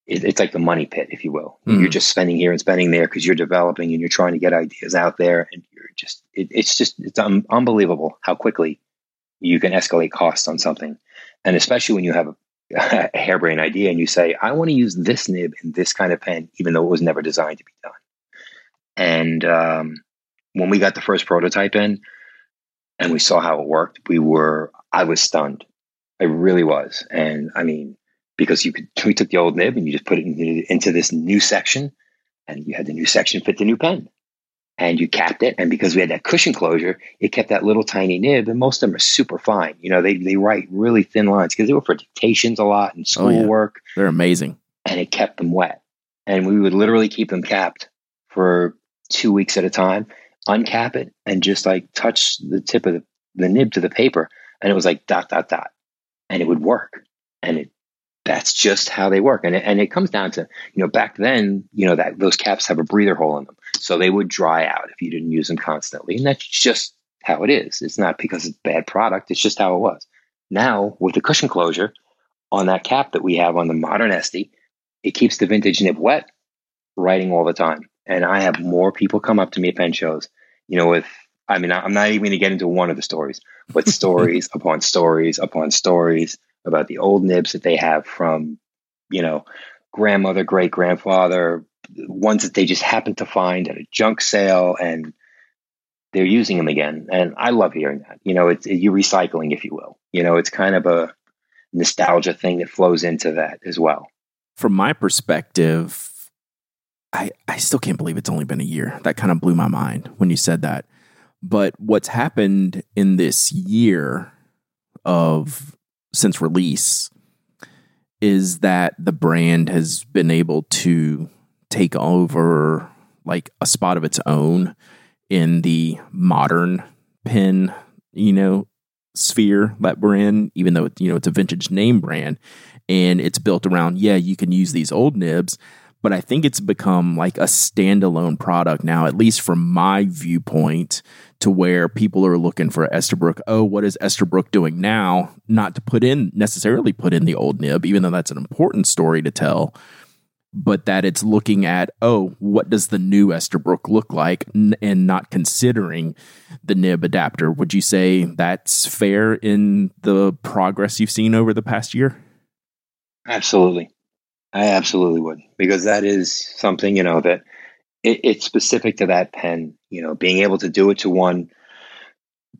it's like the money pit, if you will. Mm. You're just spending here and spending there because you're developing and you're trying to get ideas out there, and you're just it, it's just it's un- unbelievable how quickly you can escalate costs on something. And especially when you have a, a harebrained idea and you say, I want to use this nib in this kind of pen, even though it was never designed to be done. And um, when we got the first prototype in and we saw how it worked, we were, I was stunned. I really was. And I mean, because you could, we took the old nib and you just put it into, into this new section and you had the new section fit the new pen and you capped it. And because we had that cushion closure, it kept that little tiny nib. And most of them are super fine. You know, they, they write really thin lines because they were for dictations a lot and schoolwork. Oh, yeah. They're amazing. And it kept them wet. And we would literally keep them capped for two weeks at a time, uncap it, and just like touch the tip of the, the nib to the paper. And it was like dot, dot, dot. And it would work. And it that's just how they work. And it, and it comes down to, you know, back then, you know, that those caps have a breather hole in them. So they would dry out if you didn't use them constantly. And that's just how it is. It's not because it's a bad product. It's just how it was. Now with the cushion closure on that cap that we have on the modern SD, it keeps the vintage nib wet, writing all the time. And I have more people come up to me at pen shows, you know, with I mean, I'm not even going to get into one of the stories, but stories upon stories upon stories about the old nibs that they have from, you know, grandmother, great grandfather, ones that they just happen to find at a junk sale and they're using them again. And I love hearing that. You know, it's you recycling, if you will. You know, it's kind of a nostalgia thing that flows into that as well. From my perspective, I, I still can't believe it's only been a year. That kind of blew my mind when you said that. But what's happened in this year of since release is that the brand has been able to take over like a spot of its own in the modern pen, you know, sphere that we're in, even though you know it's a vintage name brand and it's built around, yeah, you can use these old nibs, but I think it's become like a standalone product now, at least from my viewpoint, to where people are looking for Esterbrook. Oh, what is Esterbrook doing now? Not to put in necessarily put in the old nib, even though that's an important story to tell, but that it's looking at, oh, what does the new Esterbrook look like and not considering the nib adapter. Would you say that's fair in the progress you've seen over the past year? Absolutely. I absolutely would because that is something, you know, that it, it's specific to that pen. You know, being able to do it to one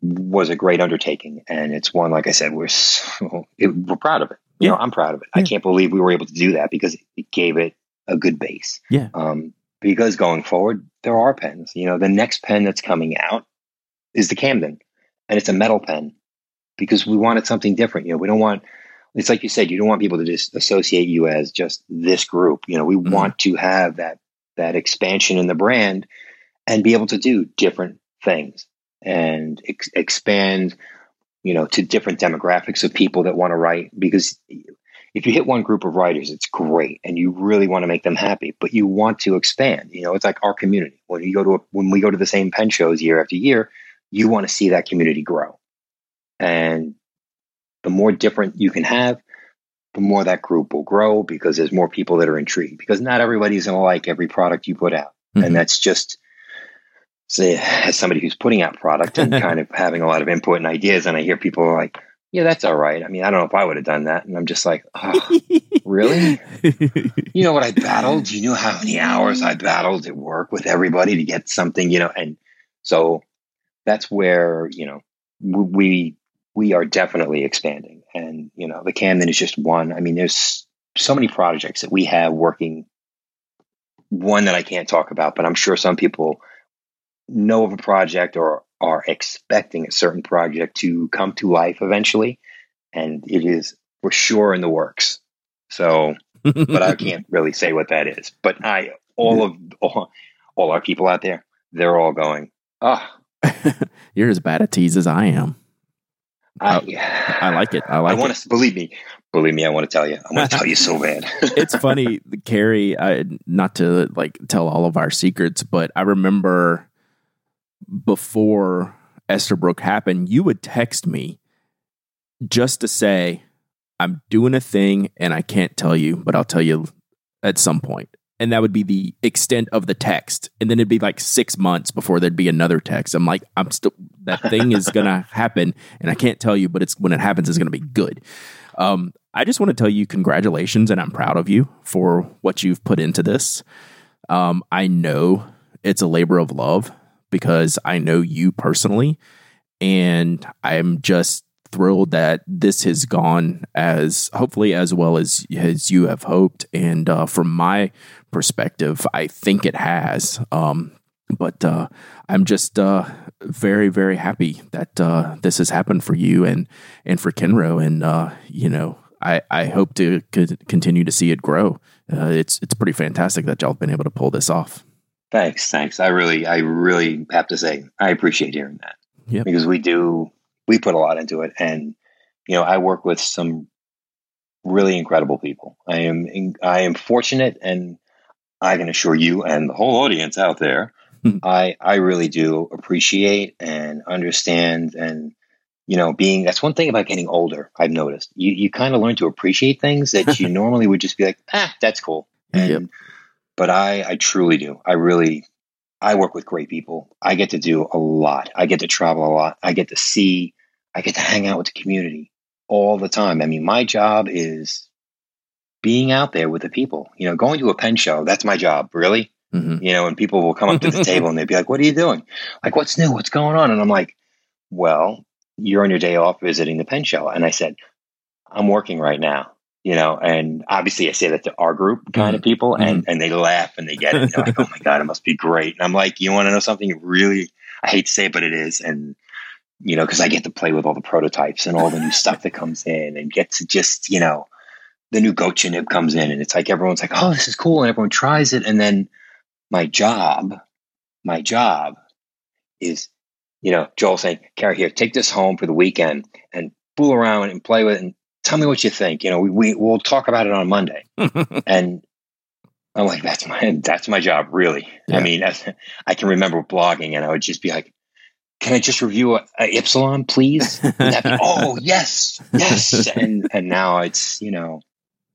was a great undertaking. And it's one, like I said, we're, so, it, we're proud of it. You yeah. know, I'm proud of it. Yeah. I can't believe we were able to do that because it gave it a good base. Yeah. Um, because going forward, there are pens. You know, the next pen that's coming out is the Camden, and it's a metal pen because we wanted something different. You know, we don't want. It's like you said, you don't want people to just associate you as just this group. You know, we mm-hmm. want to have that that expansion in the brand and be able to do different things and ex- expand you know to different demographics of people that want to write because if you hit one group of writers, it's great, and you really want to make them happy. But you want to expand. You know, it's like our community. When you go to a, when we go to the same pen shows year after year, you want to see that community grow. And the more different you can have, the more that group will grow because there's more people that are intrigued. Because not everybody's going to like every product you put out, mm-hmm. and that's just say as somebody who's putting out product and kind of having a lot of input and ideas, and I hear people like yeah, that's all right. I mean, I don't know if I would have done that. And I'm just like, oh, really? you know what I battled? You know how many hours I battled at work with everybody to get something, you know? And so that's where, you know, we, we are definitely expanding. And, you know, the Camden is just one. I mean, there's so many projects that we have working. One that I can't talk about, but I'm sure some people know of a project or are expecting a certain project to come to life eventually, and it is for sure in the works. So, but I can't really say what that is. But I, all of all, all our people out there, they're all going, ah, oh. you're as bad a tease as I am. I, I like it. I like. I want to believe me. Believe me, I want to tell you. I want to tell you so bad. it's funny, Cary. I, not to like tell all of our secrets, but I remember before Esterbrook happened, you would text me just to say, I'm doing a thing and I can't tell you, but I'll tell you at some point. And that would be the extent of the text. And then it'd be like six months before there'd be another text. I'm like, I'm still, that thing is going to happen. And I can't tell you, but it's when it happens, it's going to be good. Um, I just want to tell you congratulations and I'm proud of you for what you've put into this. Um, I know it's a labor of love because I know you personally. And I'm just thrilled that this has gone as hopefully as well as as you have hoped. And uh, from my perspective, I think it has. Um, but uh, I'm just uh, very very happy that uh, this has happened for you and and for Kenro. And uh, you know, I I hope to continue to see it grow. Uh, it's it's pretty fantastic that y'all have been able to pull this off. Thanks, thanks. I really, I really have to say, I appreciate hearing that. Yeah. Because we do, we put a lot into it, and you know, I work with some really incredible people. I am, I am fortunate, and I can assure you and the whole audience out there, hmm. I, I really do appreciate and understand, and you know, being that's one thing about getting older. I've noticed you, you kind of learn to appreciate things that you normally would just be like, ah, that's cool, and. Yep but I, I truly do. I really, I work with great people. I get to do a lot. I get to travel a lot. I get to see, I get to hang out with the community all the time. I mean, my job is being out there with the people. You know, going to a pen show, that's my job, really. Mm-hmm. You know, and people will come up to the table and they'd be like, What are you doing? Like, what's new? What's going on? And I'm like, Well, you're on your day off visiting the pen show. And I said, I'm working right now you know, and obviously I say that to our group kind of mm-hmm. people and, mm-hmm. and they laugh and they get it. They're like, oh my God, it must be great. And I'm like, you want to know something really, I hate to say it, but it is. And, you know, cause I get to play with all the prototypes and all the new stuff that comes in and get to just, you know, the new Gotcha nib comes in and it's like, everyone's like, oh, this is cool. And everyone tries it. And then my job, my job is, you know, Joel saying, Cary, here, take this home for the weekend and fool around and play with it and tell me what you think. You know, we, we will talk about it on Monday. and I'm like, that's my that's my job, really. Yeah. I mean, I can remember blogging, and I would just be like, "Can I just review a, a Ipsilon, please?" Be, oh, yes, yes. And and now it's you know,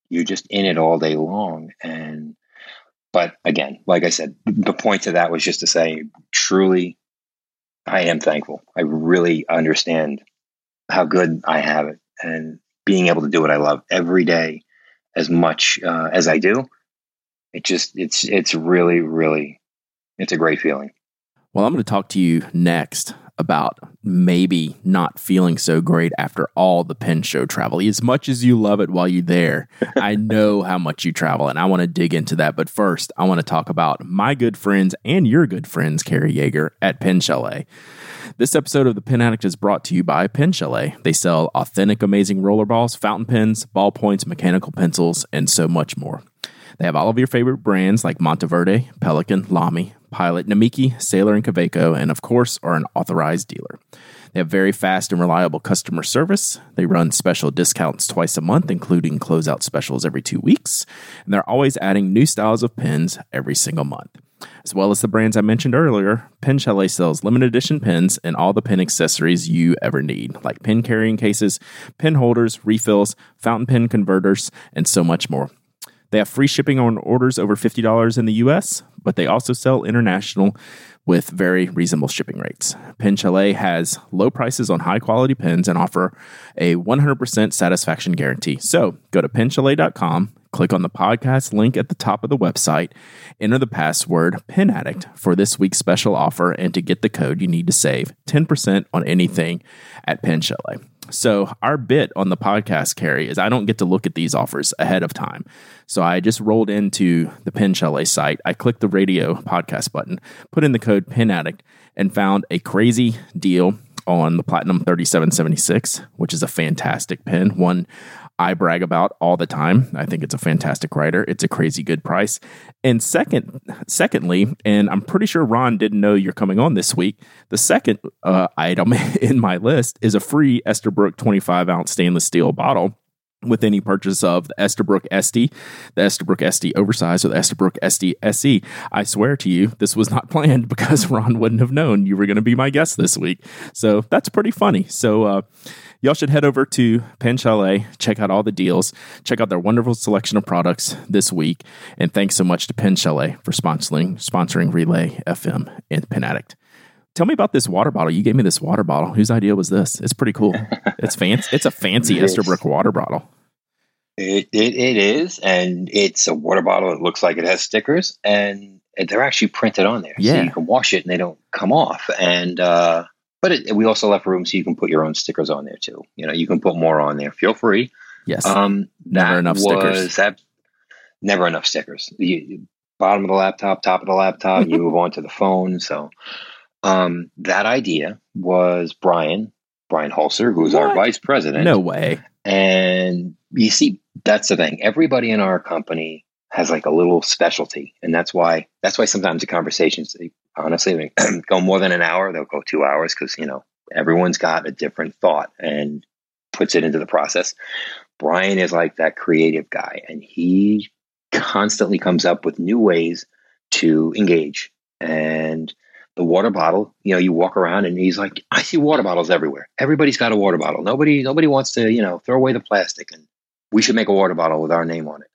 you're just in it all day long. And but again, like I said, the point to that was just to say, truly, I am thankful. I really understand how good I have it, and being able to do what I love every day as much uh, as I do. It just it's it's really really it's a great feeling. Well, I'm going to talk to you next about maybe not feeling so great after all the pen show travel. As much as you love it while you're there, I know how much you travel, and I want to dig into that. But first, I want to talk about my good friends and your good friends, Cary Yeager at Pen Chalet. This episode of The Pen Addict is brought to you by Pen Chalet. They sell authentic, amazing rollerballs, fountain pens, ballpoints, mechanical pencils, and so much more. They have all of your favorite brands like Monteverde, Pelikan, Lamy, Pilot, Namiki, Sailor, and Kaweco, and of course, are an authorized dealer. They have very fast and reliable customer service. They run special discounts twice a month, including closeout specials every two weeks. And they're always adding new styles of pens every single month. As well as the brands I mentioned earlier, Pen Chalet sells limited edition pens and all the pen accessories you ever need, like pen carrying cases, pen holders, refills, fountain pen converters, and so much more. They have free shipping on orders over $50 in the US, but they also sell international with very reasonable shipping rates. Pen Chalet has low prices on high quality pens and offer a 100% satisfaction guarantee. So go to penchalet.com Click on the podcast link at the top of the website, enter the password Pen Addict for this week's special offer, and to get the code, you need to save 10% on anything at Pen Chalet. So, our bit on the podcast, Cary, is I don't get to look at these offers ahead of time. So, I just rolled into the Pen Chalet site. I clicked the radio podcast button, put in the code Pen Addict, and found a crazy deal on the Platinum 3776, which is a fantastic pin. One I brag about all the time. I think it's a fantastic writer. It's a crazy good price. And second, secondly, and I'm pretty sure Ron didn't know you're coming on this week. The second uh, item in my list is a free Esterbrook 25 ounce stainless steel bottle with any purchase of the Esterbrook SD, the Esterbrook SD Oversized, or the Esterbrook SD SE. I swear to you, this was not planned because Ron wouldn't have known you were going to be my guest this week. So that's pretty funny. So, uh, y'all should head over to Pen Chalet, check out all the deals, check out their wonderful selection of products this week. And thanks so much to Pen Chalet for sponsoring sponsoring Relay FM and Pen Addict. Tell me about this water bottle. You gave me this water bottle. Whose idea was this? It's pretty cool. it's fancy. It's a fancy it Esterbrook water bottle. It, it it is, and it's a water bottle. It looks like it has stickers, and they're actually printed on there. Yeah, so you can wash it and they don't come off. And uh, but it, we also left room so you can put your own stickers on there too. You know, you can put more on there. Feel free. Yes. Um, never enough stickers. That, never enough stickers. You, bottom of the laptop, top of the laptop. you move on to the phone. So um, that idea was Brian Brian Holzer, who's what? our vice president. No way. And you see, that's the thing. Everybody in our company has like a little specialty, and that's why that's why sometimes the conversations they honestly go more than an hour. They'll go two hours because you know everyone's got a different thought and puts it into the process. Brian is like that creative guy, and he constantly comes up with new ways to engage. And the water bottle, you know, you walk around and he's like, I see water bottles everywhere. Everybody's got a water bottle. Nobody, nobody wants to, you know, throw away the plastic, and we should make a water bottle with our name on it.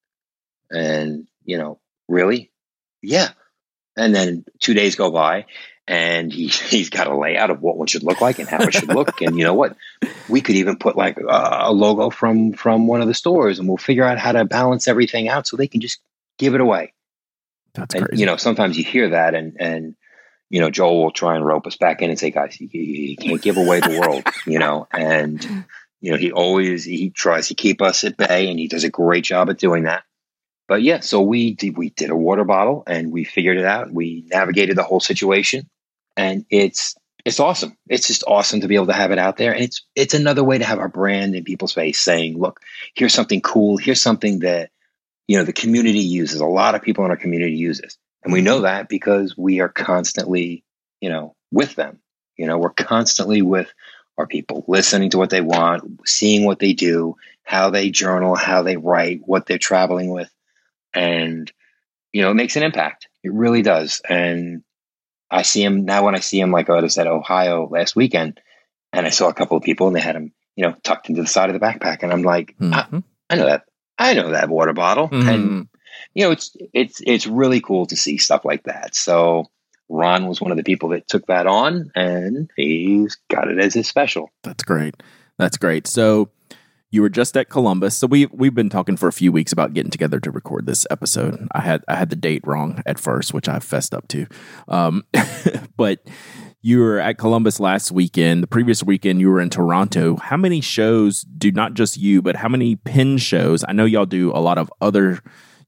And you know, really, yeah. And then two days go by, and he, he's got a layout of what one should look like and how it should look. and you know what? We could even put like a, a, logo from from one of the stores, and we'll figure out how to balance everything out so they can just give it away. That's and, crazy. You know, sometimes you hear that, and and you know, Joel will try and rope us back in and say, guys, you, you can't give away the world, you know, and you know, he always he tries to keep us at bay, and he does a great job at doing that. But yeah, so we did, we did a water bottle, and we figured it out. We navigated the whole situation, and it's it's awesome. It's just awesome to be able to have it out there, and it's it's another way to have our brand in people's face, saying, "Look, here's something cool. Here's something that you know the community uses. A lot of people in our community use this, and we know mm-hmm. that because we are constantly, you know, with them. You know, we're constantly with our people, listening to what they want, seeing what they do, how they journal, how they write, what they're traveling with. And, you know, it makes an impact. It really does. And I see him now when I see him, like I was at Ohio last weekend, and I saw a couple of people and they had him, you know, tucked into the side of the backpack. And I'm like, mm-hmm. I, I, know that. I know that water bottle. Mm-hmm. And, you know, it's, it's, it's really cool to see stuff like that. So, Ron was one of the people that took that on, and he's got it as his special. That's great. That's great. So you were just at Columbus. So we we've been talking for a few weeks about getting together to record this episode. I had I had the date wrong at first, which I fessed up to. Um, but you were at Columbus last weekend. The previous weekend, you were in Toronto. How many shows do not just you, but how many pin shows? I know y'all do a lot of other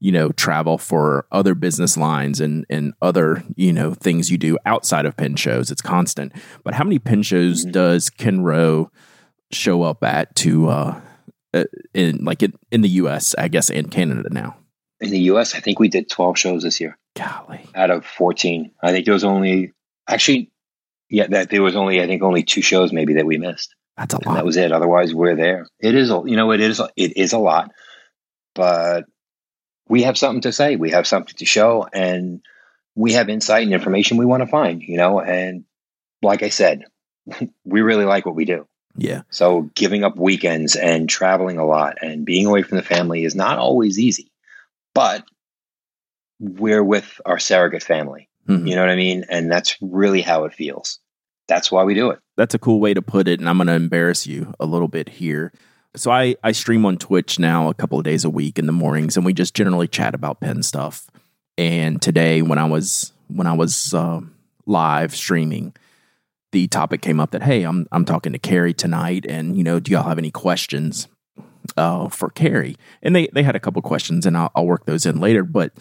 you know, travel for other business lines and and other, you know, things you do outside of pin shows. It's constant. But how many pin shows mm-hmm. does Kenro show up at to uh Uh, in like in, in the US, I guess, and Canada now? In the US, I think we did 12 shows this year. Golly. Out of 14. I think there was only actually yeah, that there was only I think only two shows maybe that we missed. That's a lot. And that was it. Otherwise, we're there. It is, you know, it is, it is a lot, but we have something to say, we have something to show, and we have insight and information we want to find, you know. And like I said, we really like what we do. Yeah. So giving up weekends and traveling a lot and being away from the family is not always easy, but we're with our surrogate family. Mm-hmm. You know what I mean? And that's really how it feels. That's why we do it. That's a cool way to put it. And I'm going to embarrass you a little bit here. So I, I stream on Twitch now a couple of days a week in the mornings, and we just generally chat about pen stuff. And today, when I was when I was uh, live streaming, the topic came up that hey, I'm I'm talking to Cary tonight, and you know, do y'all have any questions uh, for Cary? And they they had a couple questions, and I'll, I'll work those in later. But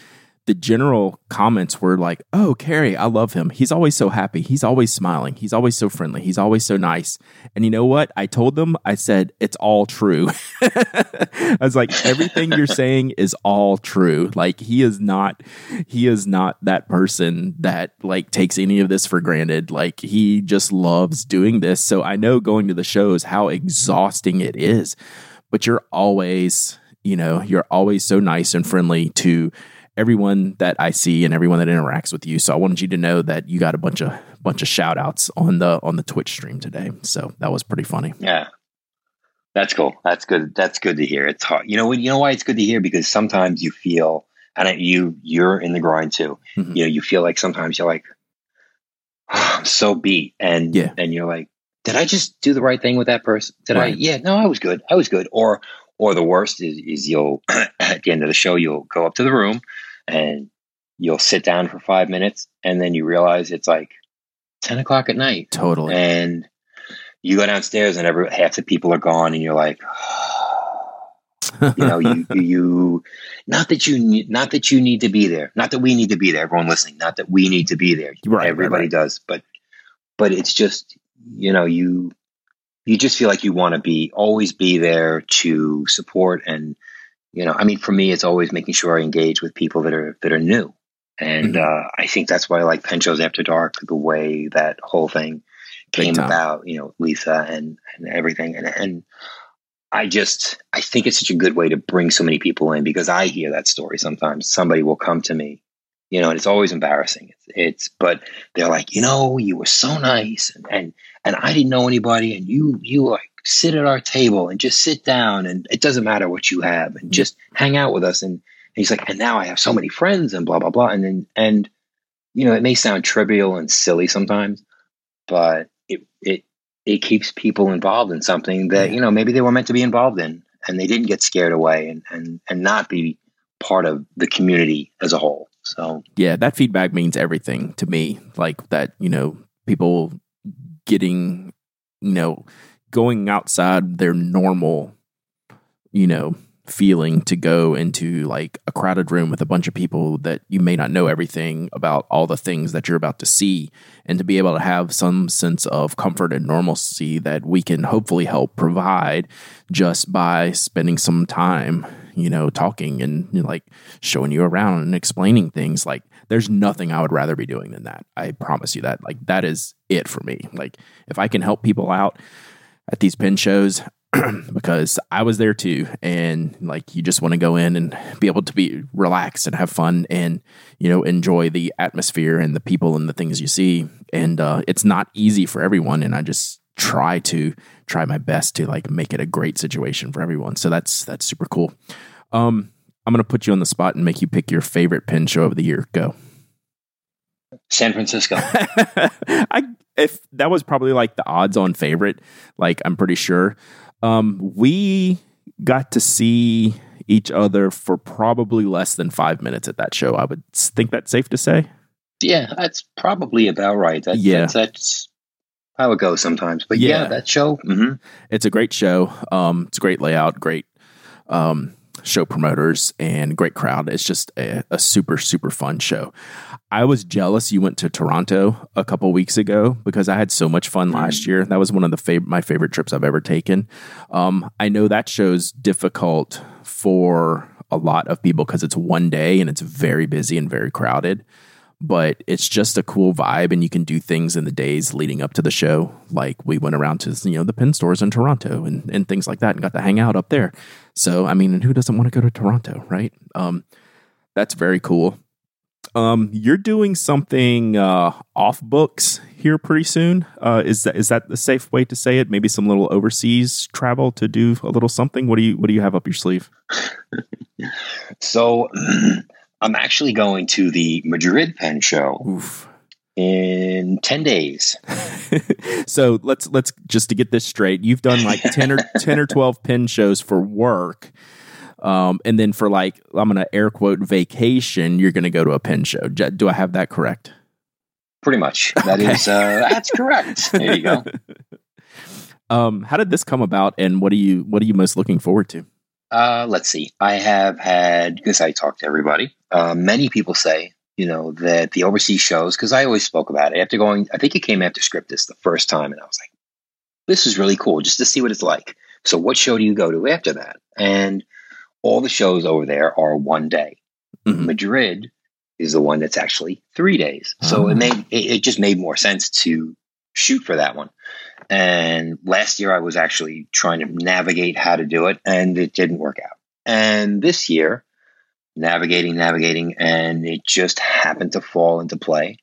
the general comments were like, "Oh, Cary, I love him. He's always so happy. He's always smiling. He's always so friendly. He's always so nice." And you know what? I told them, I said, "It's all true." I was like, "Everything you're saying is all true. Like he is not he is not that person that like takes any of this for granted. Like he just loves doing this. So I know going to the shows how exhausting it is, but you're always, you know, you're always so nice and friendly to everyone that I see and everyone that interacts with you. So I wanted you to know that you got a bunch of bunch of shout outs on the on the Twitch stream today. So that was pretty funny. Yeah. That's cool. That's good. That's good to hear. It's hard. You know, you know why it's good to hear because sometimes you feel, and you you're in the grind too. Mm-hmm. You know, you feel like sometimes you're like, oh, I'm so beat, and yeah. and you're like, did I just do the right thing with that person? Did right. I? Yeah, no, I was good. I was good. Or or the worst is, is you'll at the end of the show you'll go up to the room and you'll sit down for five minutes and then you realize it's like 10 o'clock at night. Totally. And you go downstairs and every half the people are gone and you're like, you know, you, you, not that you need, not that you need to be there, not that we need to be there, everyone listening, not that we need to be there. Right. Everybody right, right. does, but, but it's just, you know, you, you just feel like you want to be, always be there to support and, you know, I mean, for me, it's always making sure I engage with people that are that are new, and mm-hmm. uh, I think that's why I like Pen Shows After Dark, the way that whole thing came about. You know, Lisa and and everything, and and I just I think it's such a good way to bring so many people in because I hear that story sometimes. Somebody will come to me, you know, and it's always embarrassing. It's, it's but they're like, you know, you were so nice, and and and I didn't know anybody, and you you like sit at our table and just sit down and it doesn't matter what you have and just hang out with us. And, and he's like, and now I have so many friends and blah, blah, blah. And then, and, you know, it may sound trivial and silly sometimes, but it, it, it keeps people involved in something that, you know, maybe they were meant to be involved in and they didn't get scared away and, and, and not be part of the community as a whole. So, yeah, that feedback means everything to me. Like that, you know, people getting, you know, going outside their normal, you know, feeling to go into like a crowded room with a bunch of people that you may not know everything about all the things that you're about to see and to be able to have some sense of comfort and normalcy that we can hopefully help provide just by spending some time you know talking and you know, like showing you around and explaining things like there's nothing I would rather be doing than that. I promise you that. Like that is it for me. Like if I can help people out at these pin shows, because I was there too. And like, you just want to go in and be able to be relaxed and have fun and, you know, enjoy the atmosphere and the people and the things you see. And uh, it's not easy for everyone. And I just try to try my best to like make it a great situation for everyone. So that's, that's super cool. Um, I'm going to put you on the spot and make you pick your favorite pin show of the year. Go. San Francisco. I if that was probably like the odds on favorite, like I'm pretty sure. Um, we got to see each other for probably less than five minutes at that show. I would think that's safe to say. Yeah, that's probably about right. That, yeah, that's, that's, how it goes sometimes. But yeah, yeah that show, mm-hmm. it's a great show. Um, it's a great layout, great um, show promoters, and great crowd. It's just a, a super super fun show. I was jealous you went to Toronto a couple weeks ago because I had so much fun last year. That was one of the fav- my favorite trips I've ever taken. Um, I know that show's difficult for a lot of people because it's one day and it's very busy and very crowded. But it's just a cool vibe, and you can do things in the days leading up to the show. Like we went around to you know the pin stores in Toronto and, and things like that, and got to hang out up there. So I mean, who doesn't want to go to Toronto, right? Um, that's very cool. Um, you're doing something uh, off books here pretty soon. Uh, is that is that the safe way to say it? Maybe some little overseas travel to do a little something. What do you what do you have up your sleeve? so, I'm actually going to the Madrid Pen Show. Oof. In ten days. so let's let's just to get this straight. You've done like ten or ten or twelve pin shows for work. Um, and then for like, I'm going to air quote vacation, you're going to go to a pen show. Do I have that correct? Pretty much. That okay. is, uh, that's correct. There you go. Um, how did this come about, and what are you what are you most looking forward to? Uh, let's see. I have had because I talk to everybody. Uh, many people say, you know, that the overseas shows because I always spoke about it after going. I think it came after Scriptus the first time, and I was like, "This is really cool, just to see what it's like." So, what show do you go to after that? And all the shows over there are one day. Mm-hmm. Madrid is the one that's actually three days. So it ah. made it, it, just made more sense to shoot for that one. And last year I was actually trying to navigate how to do it, and it didn't work out. And this year, navigating, navigating, and it just happened to fall into play.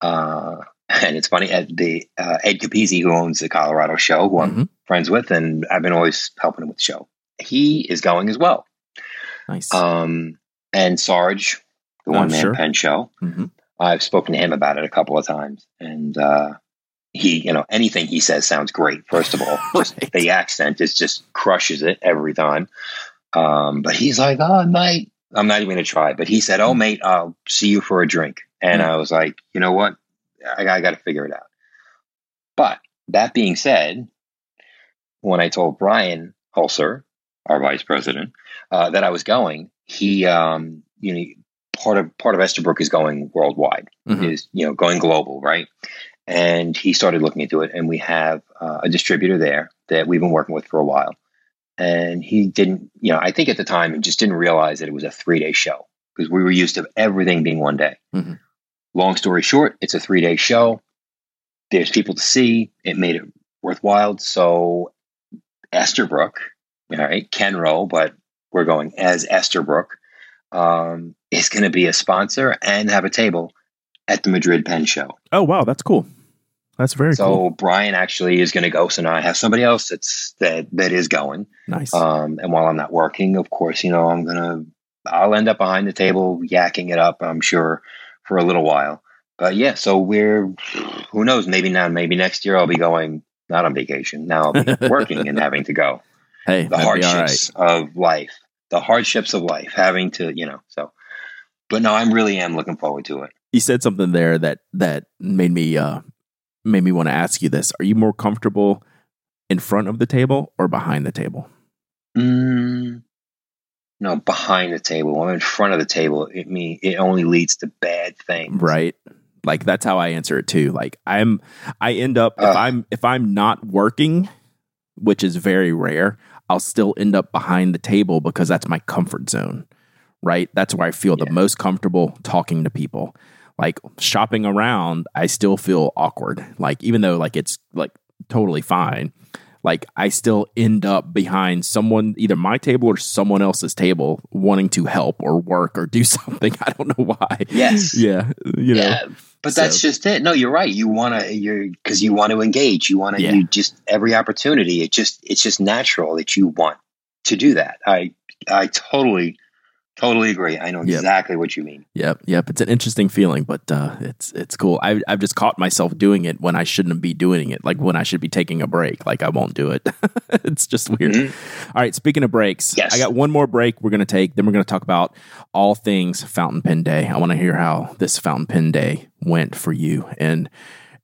Uh, and it's funny, Ed, the uh, Ed Capizzi, who owns the Colorado show, who I'm mm-hmm. friends with, and I've been always helping him with the show. He is going as well. Nice. Um, and Sarge, the oh, one man sure. pen show. Mm-hmm. I've spoken to him about it a couple of times, and uh, he, you know, anything he says sounds great. First of all, just right. the accent is just crushes it every time. Um, but he's like, "Oh, mate, I'm not even gonna try." But he said, "Oh, mm. mate, I'll see you for a drink," and mm-hmm. I was like, "You know what? I, I got to figure it out." But that being said, when I told Brian Holzer, our vice president, uh, that I was going, he, um, you know, part of part of Esterbrook is going worldwide, mm-hmm. is you know going global, right? And he started looking into it, and we have uh, a distributor there that we've been working with for a while. And he didn't, you know, I think at the time he just didn't realize that it was a three day show because we were used to everything being one day. Mm-hmm. Long story short, it's a three day show. There's people to see. It made it worthwhile. So Esterbrook, all right, Kenro, but we're going as Esterbrook, um, is going to be a sponsor and have a table at the Madrid Pen Show. Oh wow, that's cool. That's very so cool. Brian actually is going to go. So now I have somebody else that's that that is going. Nice. Um, and while I'm not working, of course, you know I'm gonna I'll end up behind the table yakking it up. I'm sure for a little while. But yeah, so we're who knows? Maybe now, maybe next year I'll be going not on vacation. Now I'll be working and having to go hey, the hardships right. of life, the hardships of life, having to, you know, so. But no, I really am looking forward to it. You said something there that that made me uh made me want to ask you this. Are you more comfortable in front of the table or behind the table? Mm, no, behind the table. When I'm in front of the table, it me it only leads to bad things. Right. Like that's how I answer it too. Like I'm I end up if I'm if I'm not working, which is very rare, I'll still end up behind the table because that's my comfort zone. Right? That's where I feel yeah. the most comfortable talking to people. Like shopping around, I still feel awkward. Like even though like it's like totally fine, like I still end up behind someone, either my table or someone else's table, wanting to help or work or do something. I don't know why. Yes. Yeah. You know. Yeah. But so. that's just it. No, you're right. You want to, you're because you want to engage. You want to, yeah. you just every opportunity. It just, it's just natural that you want to do that. I, I totally Totally agree. I know exactly yep. what you mean. Yep, yep. It's an interesting feeling, but uh, it's it's cool. I, I've just caught myself doing it when I shouldn't be doing it. Like when I should be taking a break. Like I won't do it. it's just weird. Mm-hmm. All right. Speaking of breaks, yes. I got one more break we're going to take. Then we're going to talk about all things Fountain Pen Day. I want to hear how this Fountain Pen Day went for you and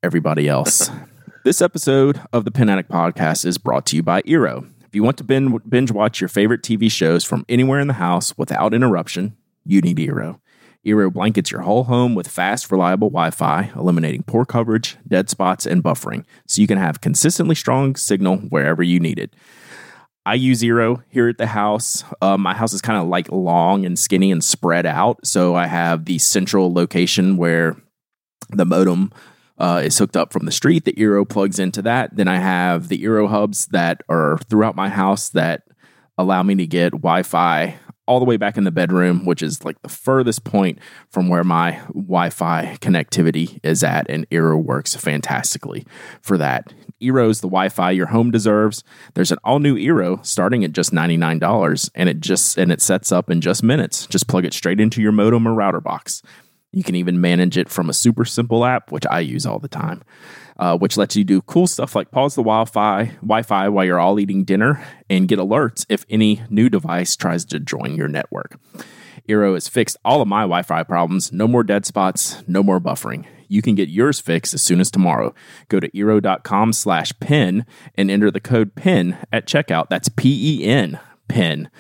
everybody else. this episode of the Pen Addict Podcast is brought to you by Eero you want to binge watch your favorite TV shows from anywhere in the house without interruption, you need Eero. Eero blankets your whole home with fast, reliable Wi Fi, eliminating poor coverage, dead spots, and buffering, so you can have consistently strong signal wherever you need it. I use Eero here at the house. Uh, my house is kind of like long and skinny and spread out. So I have the central location where the modem uh, is hooked up from the street. The Eero plugs into that. Then I have the Eero hubs that are throughout my house that allow me to get Wi Fi all the way back in the bedroom, which is like the furthest point from where my Wi Fi connectivity is at. And Eero works fantastically for that. Eero is the Wi Fi your home deserves. There's an all new Eero starting at just $99 and it just and it sets up in just minutes. Just plug it straight into your modem or router box. You can even manage it from a super simple app, which I use all the time, uh, which lets you do cool stuff like pause the Wi-Fi, Wi-Fi while you're all eating dinner and get alerts if any new device tries to join your network. Eero has fixed all of my Wi-Fi problems. No more dead spots, no more buffering. You can get yours fixed as soon as tomorrow. Go to eero.com slash pen and enter the code PEN at checkout. That's P-E-N, PEN,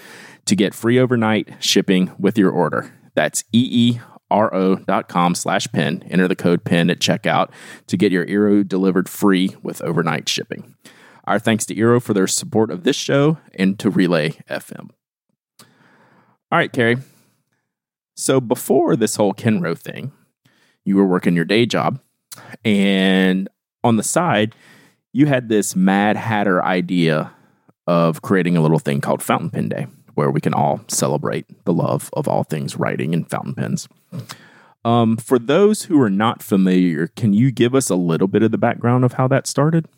to get free overnight shipping with your order. That's E-E ro.com slash pen. Enter the code PEN at checkout to get your Eero delivered free with overnight shipping. Our thanks to Eero for their support of this show and to Relay FM. All right, Cary. So before this whole Kenro thing, you were working your day job, and on the side, you had this Mad Hatter idea of creating a little thing called Fountain Pen Day where we can all celebrate the love of all things writing and fountain pens. Um, for those who are not familiar, can you give us a little bit of the background of how that started?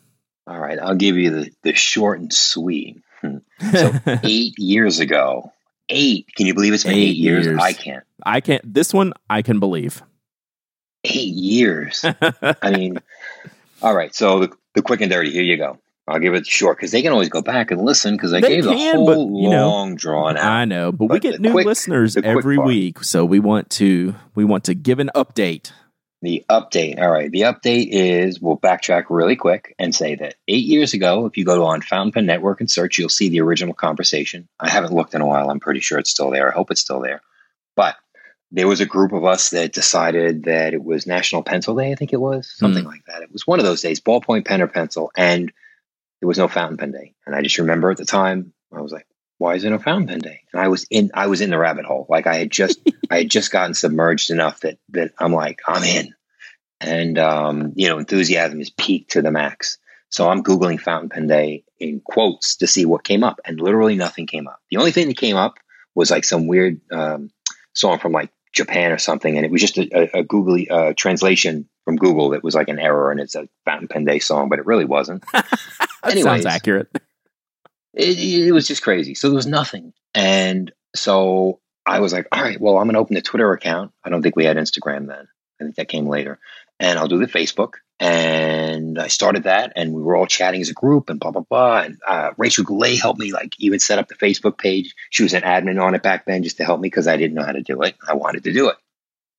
All right, I'll give you the, the short and sweet. So, eight years ago, eight, can you believe it's been eight, eight years? years? I can't. I can't. This one I can believe. Eight years. I mean, all right, so the, the quick and dirty, here you go. I'll give it short because they can always go back and listen because I they gave can, the whole but, you know, long drawn out. I know, but, but we get new quick, listeners every week, so we want to we want to give an update. The update. All right. The update is we'll backtrack really quick and say that eight years ago, if you go on Fountain Pen Network and search, you'll see the original conversation. I haven't looked in a while. I'm pretty sure it's still there. I hope it's still there. But there was a group of us that decided that it was National Pencil Day, I think it was, something mm. like that. It was one of those days, ballpoint pen or pencil. And there was no fountain pen day. And I just remember at the time, I was like, why is there no fountain pen day? And I was in, I was in the rabbit hole. Like I had just, I had just gotten submerged enough that, that I'm like, I'm in. And, um, you know, enthusiasm is peaked to the max. So I'm Googling fountain pen day in quotes to see what came up. And literally nothing came up. The only thing that came up was like some weird, um, song from like Japan or something. And it was just a, a, a googly, uh, translation from Google that was like an error and it's a Fountain Pen Day song, but it really wasn't. Anyways, sounds accurate. It, it, was just crazy. So there was nothing. And so I was like, all right, well, I'm going to open the Twitter account. I don't think we had Instagram then. I think that came later. And I'll do the Facebook. And I started that and we were all chatting as a group and blah, blah, blah. And uh, Rachel Goulet helped me like even set up the Facebook page. She was an admin on it back then just to help me because I didn't know how to do it. I wanted to do it.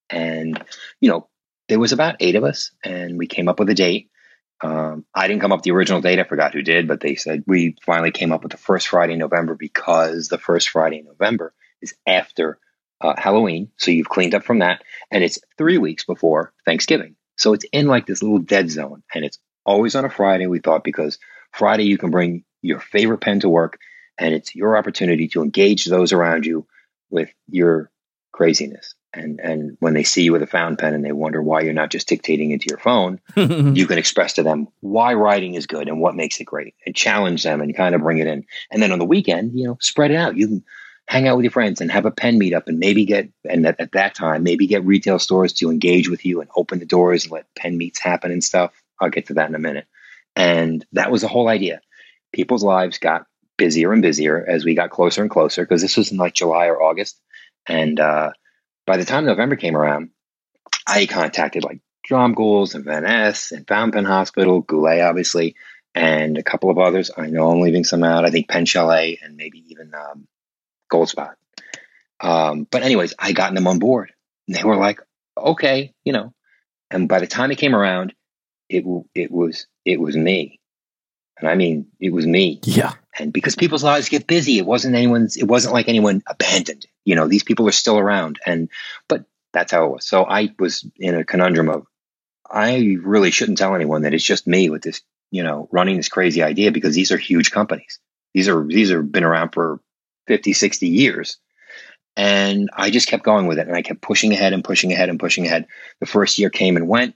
And, you know, there was about eight of us and we came up with a date Um, I didn't come up with the original date. I forgot who did, but they said we finally came up with the first Friday in November because the first Friday in November is after uh, Halloween. So you've cleaned up from that. And it's three weeks before Thanksgiving. So it's in like this little dead zone. And it's always on a Friday, we thought, because Friday you can bring your favorite pen to work and it's your opportunity to engage those around you with your craziness. And and when they see you with a fountain pen and they wonder why you're not just dictating into your phone, you can express to them why writing is good and what makes it great, and challenge them and kind of bring it in. And then on the weekend, you know, spread it out. You can hang out with your friends and have a pen meetup and maybe get and at, at that time maybe get retail stores to engage with you and open the doors and let pen meets happen and stuff. I'll get to that in a minute. And that was the whole idea. People's lives got busier and busier as we got closer and closer because this was in like July or August. And uh, by the time November came around, I contacted like Dromgoole's and Vanness and Fountain Hospital, Goulet, obviously, and a couple of others. I know I'm leaving some out. I think Pen Chalet and maybe even um, Goldspot. Um, but anyways, I gotten them on board, and they were like, "Okay, you know." And by the time it came around, it it was it was me, and I mean it was me. Yeah. And because people's lives get busy, it wasn't anyone's. It wasn't like anyone abandoned. You know, these people are still around, and but that's how it was. So I was in a conundrum of I really shouldn't tell anyone that it's just me with this, you know, running this crazy idea because these are huge companies. These are these are been around for 50, 60 years. And I just kept going with it and I kept pushing ahead and pushing ahead and pushing ahead. The first year came and went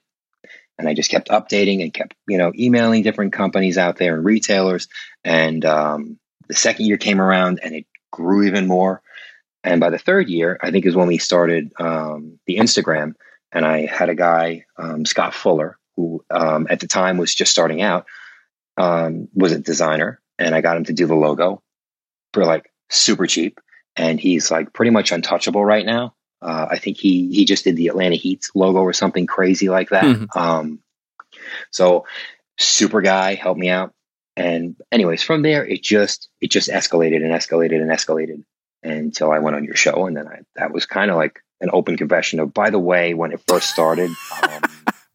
and I just kept updating and kept, you know, emailing different companies out there and retailers. And um, the second year came around and it grew even more. And by the third year, I think is when we started um, the Instagram. And I had a guy, um, Scott Fuller, who um, at the time was just starting out, um, was a designer. And I got him to do the logo for like super cheap. And he's like pretty much untouchable right now. Uh, I think he he just did the Atlanta Heat's logo or something crazy like that. Mm-hmm. Um, so super guy helped me out. And anyways, from there it just it just escalated and escalated and escalated until I went on your show, and then I that was kind of like an open confession of. By the way, when it first started, um,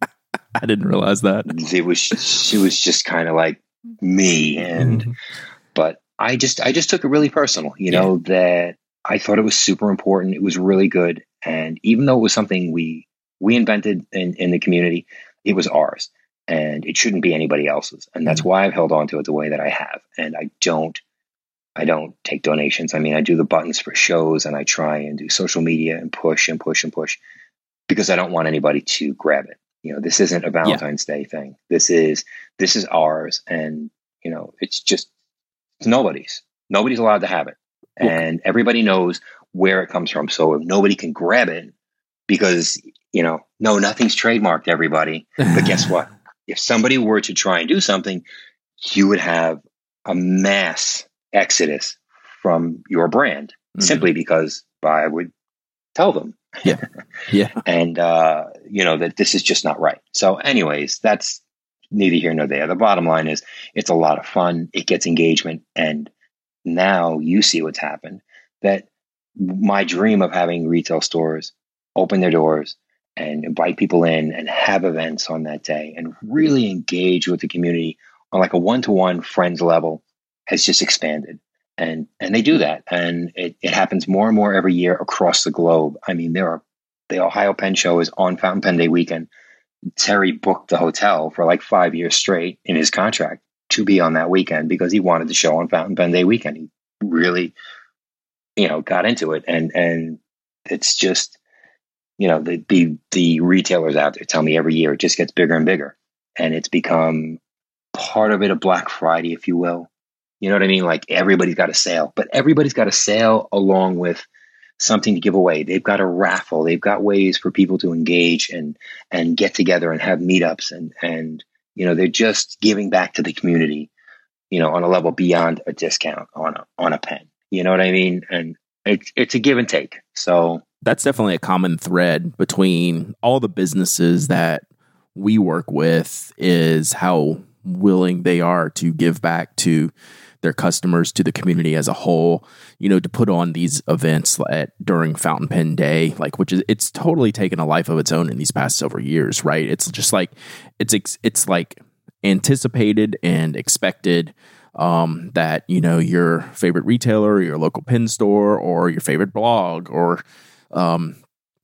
I didn't realize that it was she was just kind of like me, and mm-hmm. but I just I just took it really personal, you yeah. know, that I thought it was super important. It was really good. And even though it was something we we invented in, in the community, it was ours. And it shouldn't be anybody else's. And that's mm-hmm. why I've held on to it the way that I have. And I don't I don't take donations. I mean, I do the buttons for shows and I try and do social media and push and push and push because I don't want anybody to grab it. You know, this isn't a Valentine's yeah. Day thing. This is this is ours and you know, it's just it's nobody's. Nobody's allowed to have it. And everybody knows where it comes from. So if nobody can grab it because, you know, no, nothing's trademarked, everybody. But guess what? If somebody were to try and do something, you would have a mass exodus from your brand mm-hmm. simply because I would tell them. Yeah. Yeah. and, uh, you know, that this is just not right. So, anyways, that's neither here nor there. The bottom line is it's a lot of fun. It gets engagement. And now you see what's happened that my dream of having retail stores open their doors and invite people in and have events on that day and really engage with the community on like a one-to-one friends level has just expanded. And and they do that. And it, it happens more and more every year across the globe. I mean there are the ohio pen show is on fountain pen day weekend. Terry booked the hotel for like five years straight in his contract to be on that weekend because he wanted the show on Fountain Pen Day weekend. He really, you know, got into it, and and it's just, you know, the the the retailers out there tell me every year it just gets bigger and bigger, and it's become part of it a Black Friday, if you will. You know what I mean? Like everybody's got a sale, but everybody's got a sale along with something to give away. They've got a raffle. They've got ways for people to engage and and get together and have meetups and and you know, they're just giving back to the community, you know, on a level beyond a discount on a on a pen. You know what I mean? And it's it's a give and take. So that's definitely a common thread between all the businesses that we work with is how willing they are to give back to their customers to the community as a whole you know to put on these events at, during fountain pen day like which is it's totally taken a life of its own in these past several years right it's just like it's it's like anticipated and expected um, that you know your favorite retailer, your local pen store, or your favorite blog, or um,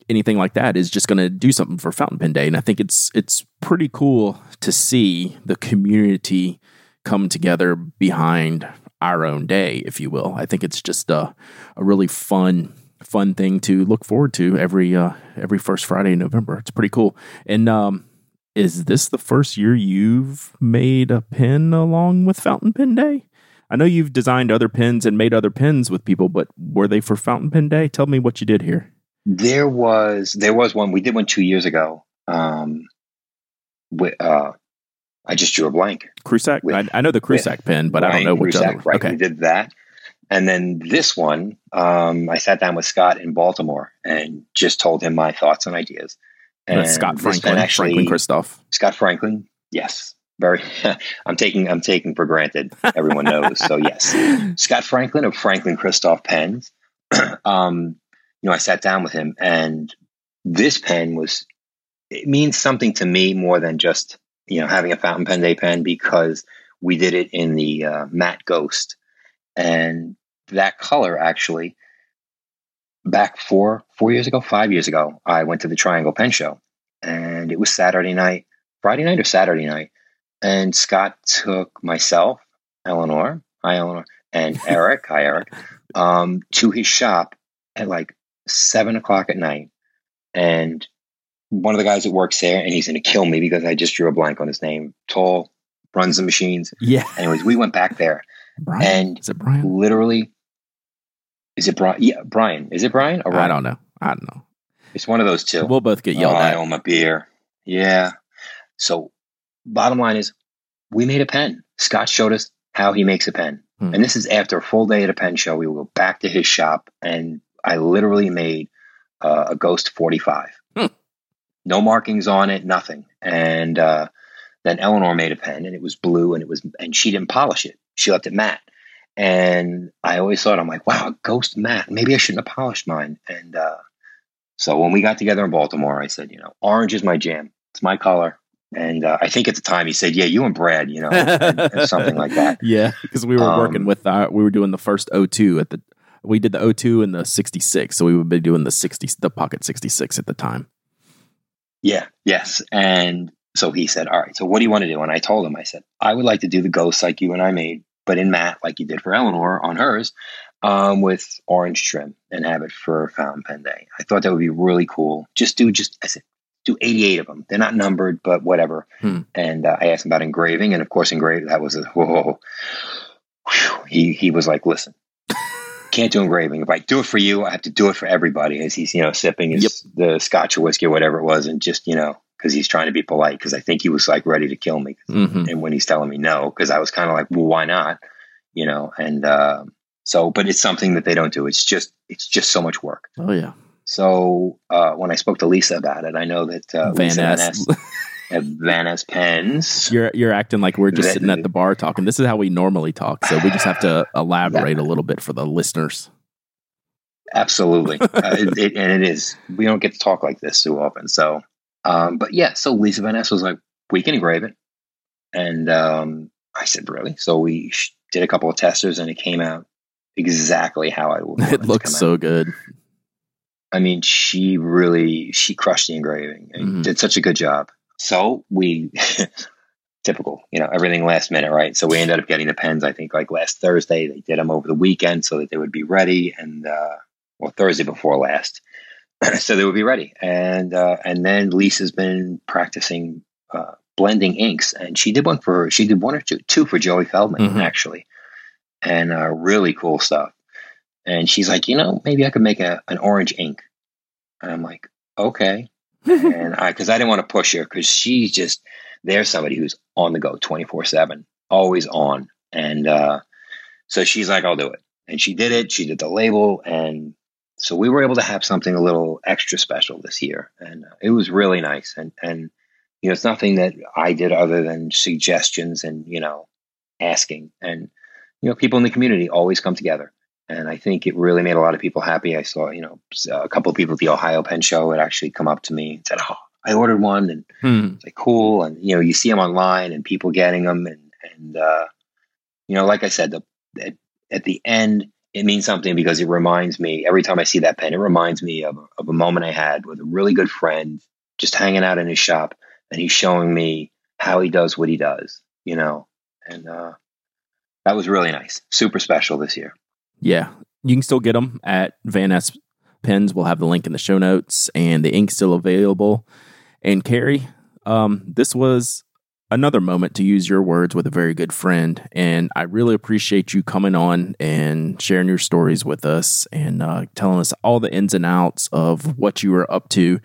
anything like that is just going to do something for Fountain Pen Day. And I think it's it's pretty cool to see the community come together behind our own day, if you will. I think it's just a, a really fun fun thing to look forward to every uh, every first Friday in November. It's pretty cool. And um, is this the first year you've made a pen along with Fountain Pen Day? I know you've designed other pens and made other pens with people, but were they for Fountain Pen Day? Tell me what you did here. There was there was one we did one two years ago. Um, with, uh, I just drew a blank. Krusac. I, I, know the Krusac pen, but Ryan I don't know which Krusac, other. Right, okay. we did that, and then this one, um, I sat down with Scott in Baltimore and just told him my thoughts and ideas. And That's Scott Franklin, actually, Franklin Christoph. Scott Franklin, yes, very. I'm taking I'm taking for granted. Everyone knows, so yes, Scott Franklin of Franklin Christoph Pens. um, you know, I sat down with him, and this pen was it means something to me more than just you know having a fountain pen day pen because we did it in the uh, matte ghost, and that color actually back four four years ago, five years ago, I went to the Triangle Pen Show, and it was Saturday night, Friday night or Saturday night, and Scott took myself, Eleanor, hi Eleanor, and Eric, hi Eric, um, to his shop at like seven o'clock at night, and one of the guys that works there, and he's going to kill me because I just drew a blank on his name. Tall, runs the machines. Yeah. Anyways, we went back there, Brian? and is it Brian? Literally, is it Brian? Yeah, Brian. Is it Brian or Ryan? I don't know. I don't know. It's one of those two. We'll both get yelled oh, at. I owe my beer. Yeah. So, bottom line is, we made a pen. Scott showed us how he makes a pen, hmm. and this is after a full day at a pen show. We will go back to his shop, and I literally made uh, a Ghost Forty Five. Hmm. No markings on it, nothing. And uh, then Eleanor made a pen, and it was blue, and it was, and she didn't polish it. She left it matte. And I always thought, I'm like, wow, ghost matte. Maybe I shouldn't have polished mine. And uh, so when we got together in Baltimore, I said, you know, orange is my jam. It's my color. And uh, I think at the time he said, "Yeah, you and Brad, you know, and, and something like that." Yeah, because we were um, working with our, we were doing the first O2 at the we did the O2 and the 66, so we would be doing the 60 the Pocket 66 at the time. Yeah, yes, and so he said, "All right, so what do you want to do?" And I told him, I said, "I would like to do the ghost like you and I made, but in matte, like you did for Eleanor on hers, um, with orange trim and have it for Fountain Pen Day. I thought that would be really cool. Just do just I said do 88 of them. They're not numbered, but whatever. Hmm. And uh, I asked him about engraving, and of course, engraving that was a whoa. Whew. He he was like, listen. Can't do engraving. If I do it for you, I have to do it for everybody. As he's, you know, sipping his yep. the Scotch or whiskey or whatever it was, and just, you know, because he's trying to be polite. Because I think he was like ready to kill me. Mm-hmm. And when he's telling me no, because I was kind of like, well, why not? you know, and uh, so, but it's something that they don't do. It's just, it's just so much work. Oh yeah. So uh, when I spoke to Lisa about it, I know that uh, Vanness have Vanness pens. You're you're acting like we're just sitting at the bar talking. This is how we normally talk, so we just have to elaborate yeah. a little bit for the listeners. Absolutely, uh, it, it, and it is. We don't get to talk like this too often. So, um, but yeah, so Lisa Vanness was like, "We can engrave it," and um, I said, "Really?" So we did a couple of testers and it came out exactly how I would. It looks so out. good. I mean, she really she crushed the engraving and mm-hmm. did such a good job. So we typical, you know, everything last minute, right? So we ended up getting the pens. I think like last Thursday. They did them over the weekend so that they would be ready, and uh, well, Thursday before last, so they would be ready. And uh, and then Lisa's been practicing uh, blending inks, and she did one for she did one or two two for Joey Feldman mm-hmm. actually, and uh, really cool stuff. And she's like, you know, maybe I could make a an orange ink. And I'm like, okay. and I because I didn't want to push her because she's just there's somebody who's on the go 24 seven, always on, and uh, so she's like, I'll do it. And she did it. She did the label, and so we were able to have something a little extra special this year, and uh, it was really nice. And and you know, it's nothing that I did other than suggestions and, you know, asking. And, you know, people in the community always come together. And I think it really made a lot of people happy. I saw, you know, a couple of people at the Ohio Pen Show had actually come up to me and said, Oh, I ordered one, and hmm. it's like cool. And you know, you see them online, and people getting them, and and uh, you know, like I said, the, at, at the end, it means something because it reminds me every time I see that pen, it reminds me of, of a moment I had with a really good friend, just hanging out in his shop, and he's showing me how he does what he does, you know, and uh, that was really nice, super special this year. Yeah, you can still get them at Vanness Pens. We'll have the link in the show notes, and the ink's still available. And Cary, um, this was another moment to use your words with a very good friend. And I really appreciate you coming on and sharing your stories with us and uh, telling us all the ins and outs of what you are up to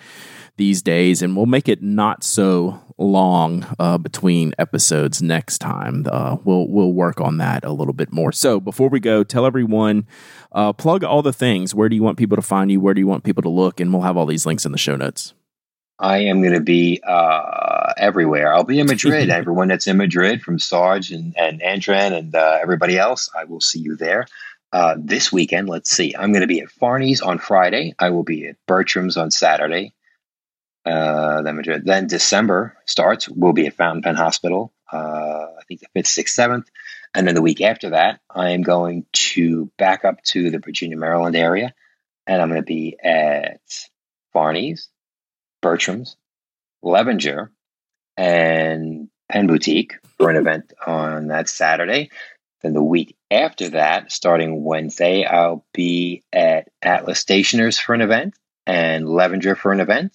these days. And we'll make it not so long uh, between episodes next time. Uh, we'll we'll work on that a little bit more. So before we go, tell everyone, uh, plug all the things. Where do you want people to find you? Where do you want people to look? And we'll have all these links in the show notes. I am going to be uh, everywhere. I'll be in Madrid. Everyone that's in Madrid, from Sarge and, and Andren and uh, everybody else, I will see you there. Uh, this weekend, let's see. I'm going to be at Fahrney's on Friday. I will be at Bertram's on Saturday. Uh, then Madrid. Then December starts. We'll be at Fountain Pen Hospital. Uh, I think the fifth, sixth, seventh, and then the week after that, I am going to back up to the Virginia, Maryland area, and I'm going to be at Fahrney's Bertram's, Levenger, and Pen Boutique for an event on that Saturday. Then the week after that, starting Wednesday, I'll be at Atlas Stationers for an event and Levenger for an event.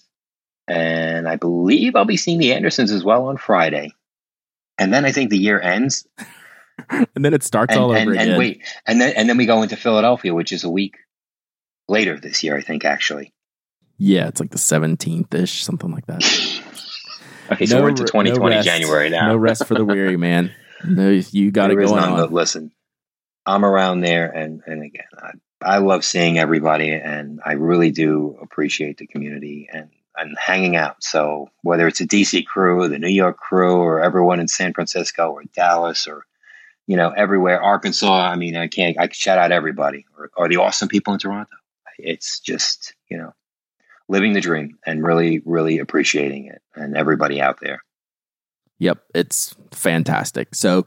And I believe I'll be seeing the Andersons as well on Friday. And then I think the year ends. and then it starts and, all over and, again. And wait, and then and then we go into Philadelphia, which is a week later this year, I think, actually. Yeah, it's like the 17th ish, something like that. okay, so no, we're into 2020 no January now. no rest for the weary, man. No, you got it going on. listen, I'm around there, and and again, I, I love seeing everybody, and I really do appreciate the community and and hanging out. So whether it's a DC crew, the New York crew, or everyone in San Francisco or Dallas or you know everywhere, Arkansas. I mean, I can't I can shout out everybody or, or the awesome people in Toronto. It's just you know living the dream and really, really appreciating it and everybody out there. Yep, it's fantastic. So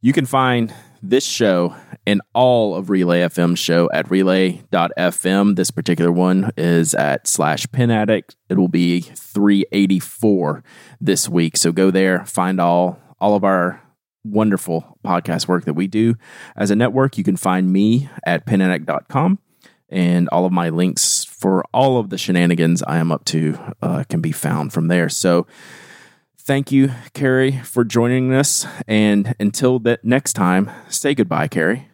you can find this show and all of Relay FM show at relay.fm. This particular one is at slash pen addict. It will be 384 this week. So go there, find all all of our wonderful podcast work that we do as a network. You can find me at penaddict.com and all of my links for all of the shenanigans I am up to uh, can be found from there. So, thank you, Cary, for joining us. And until that next time, say goodbye, Cary.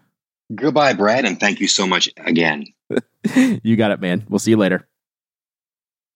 Goodbye, Brad, and thank you so much again. you got it, man. We'll see you later.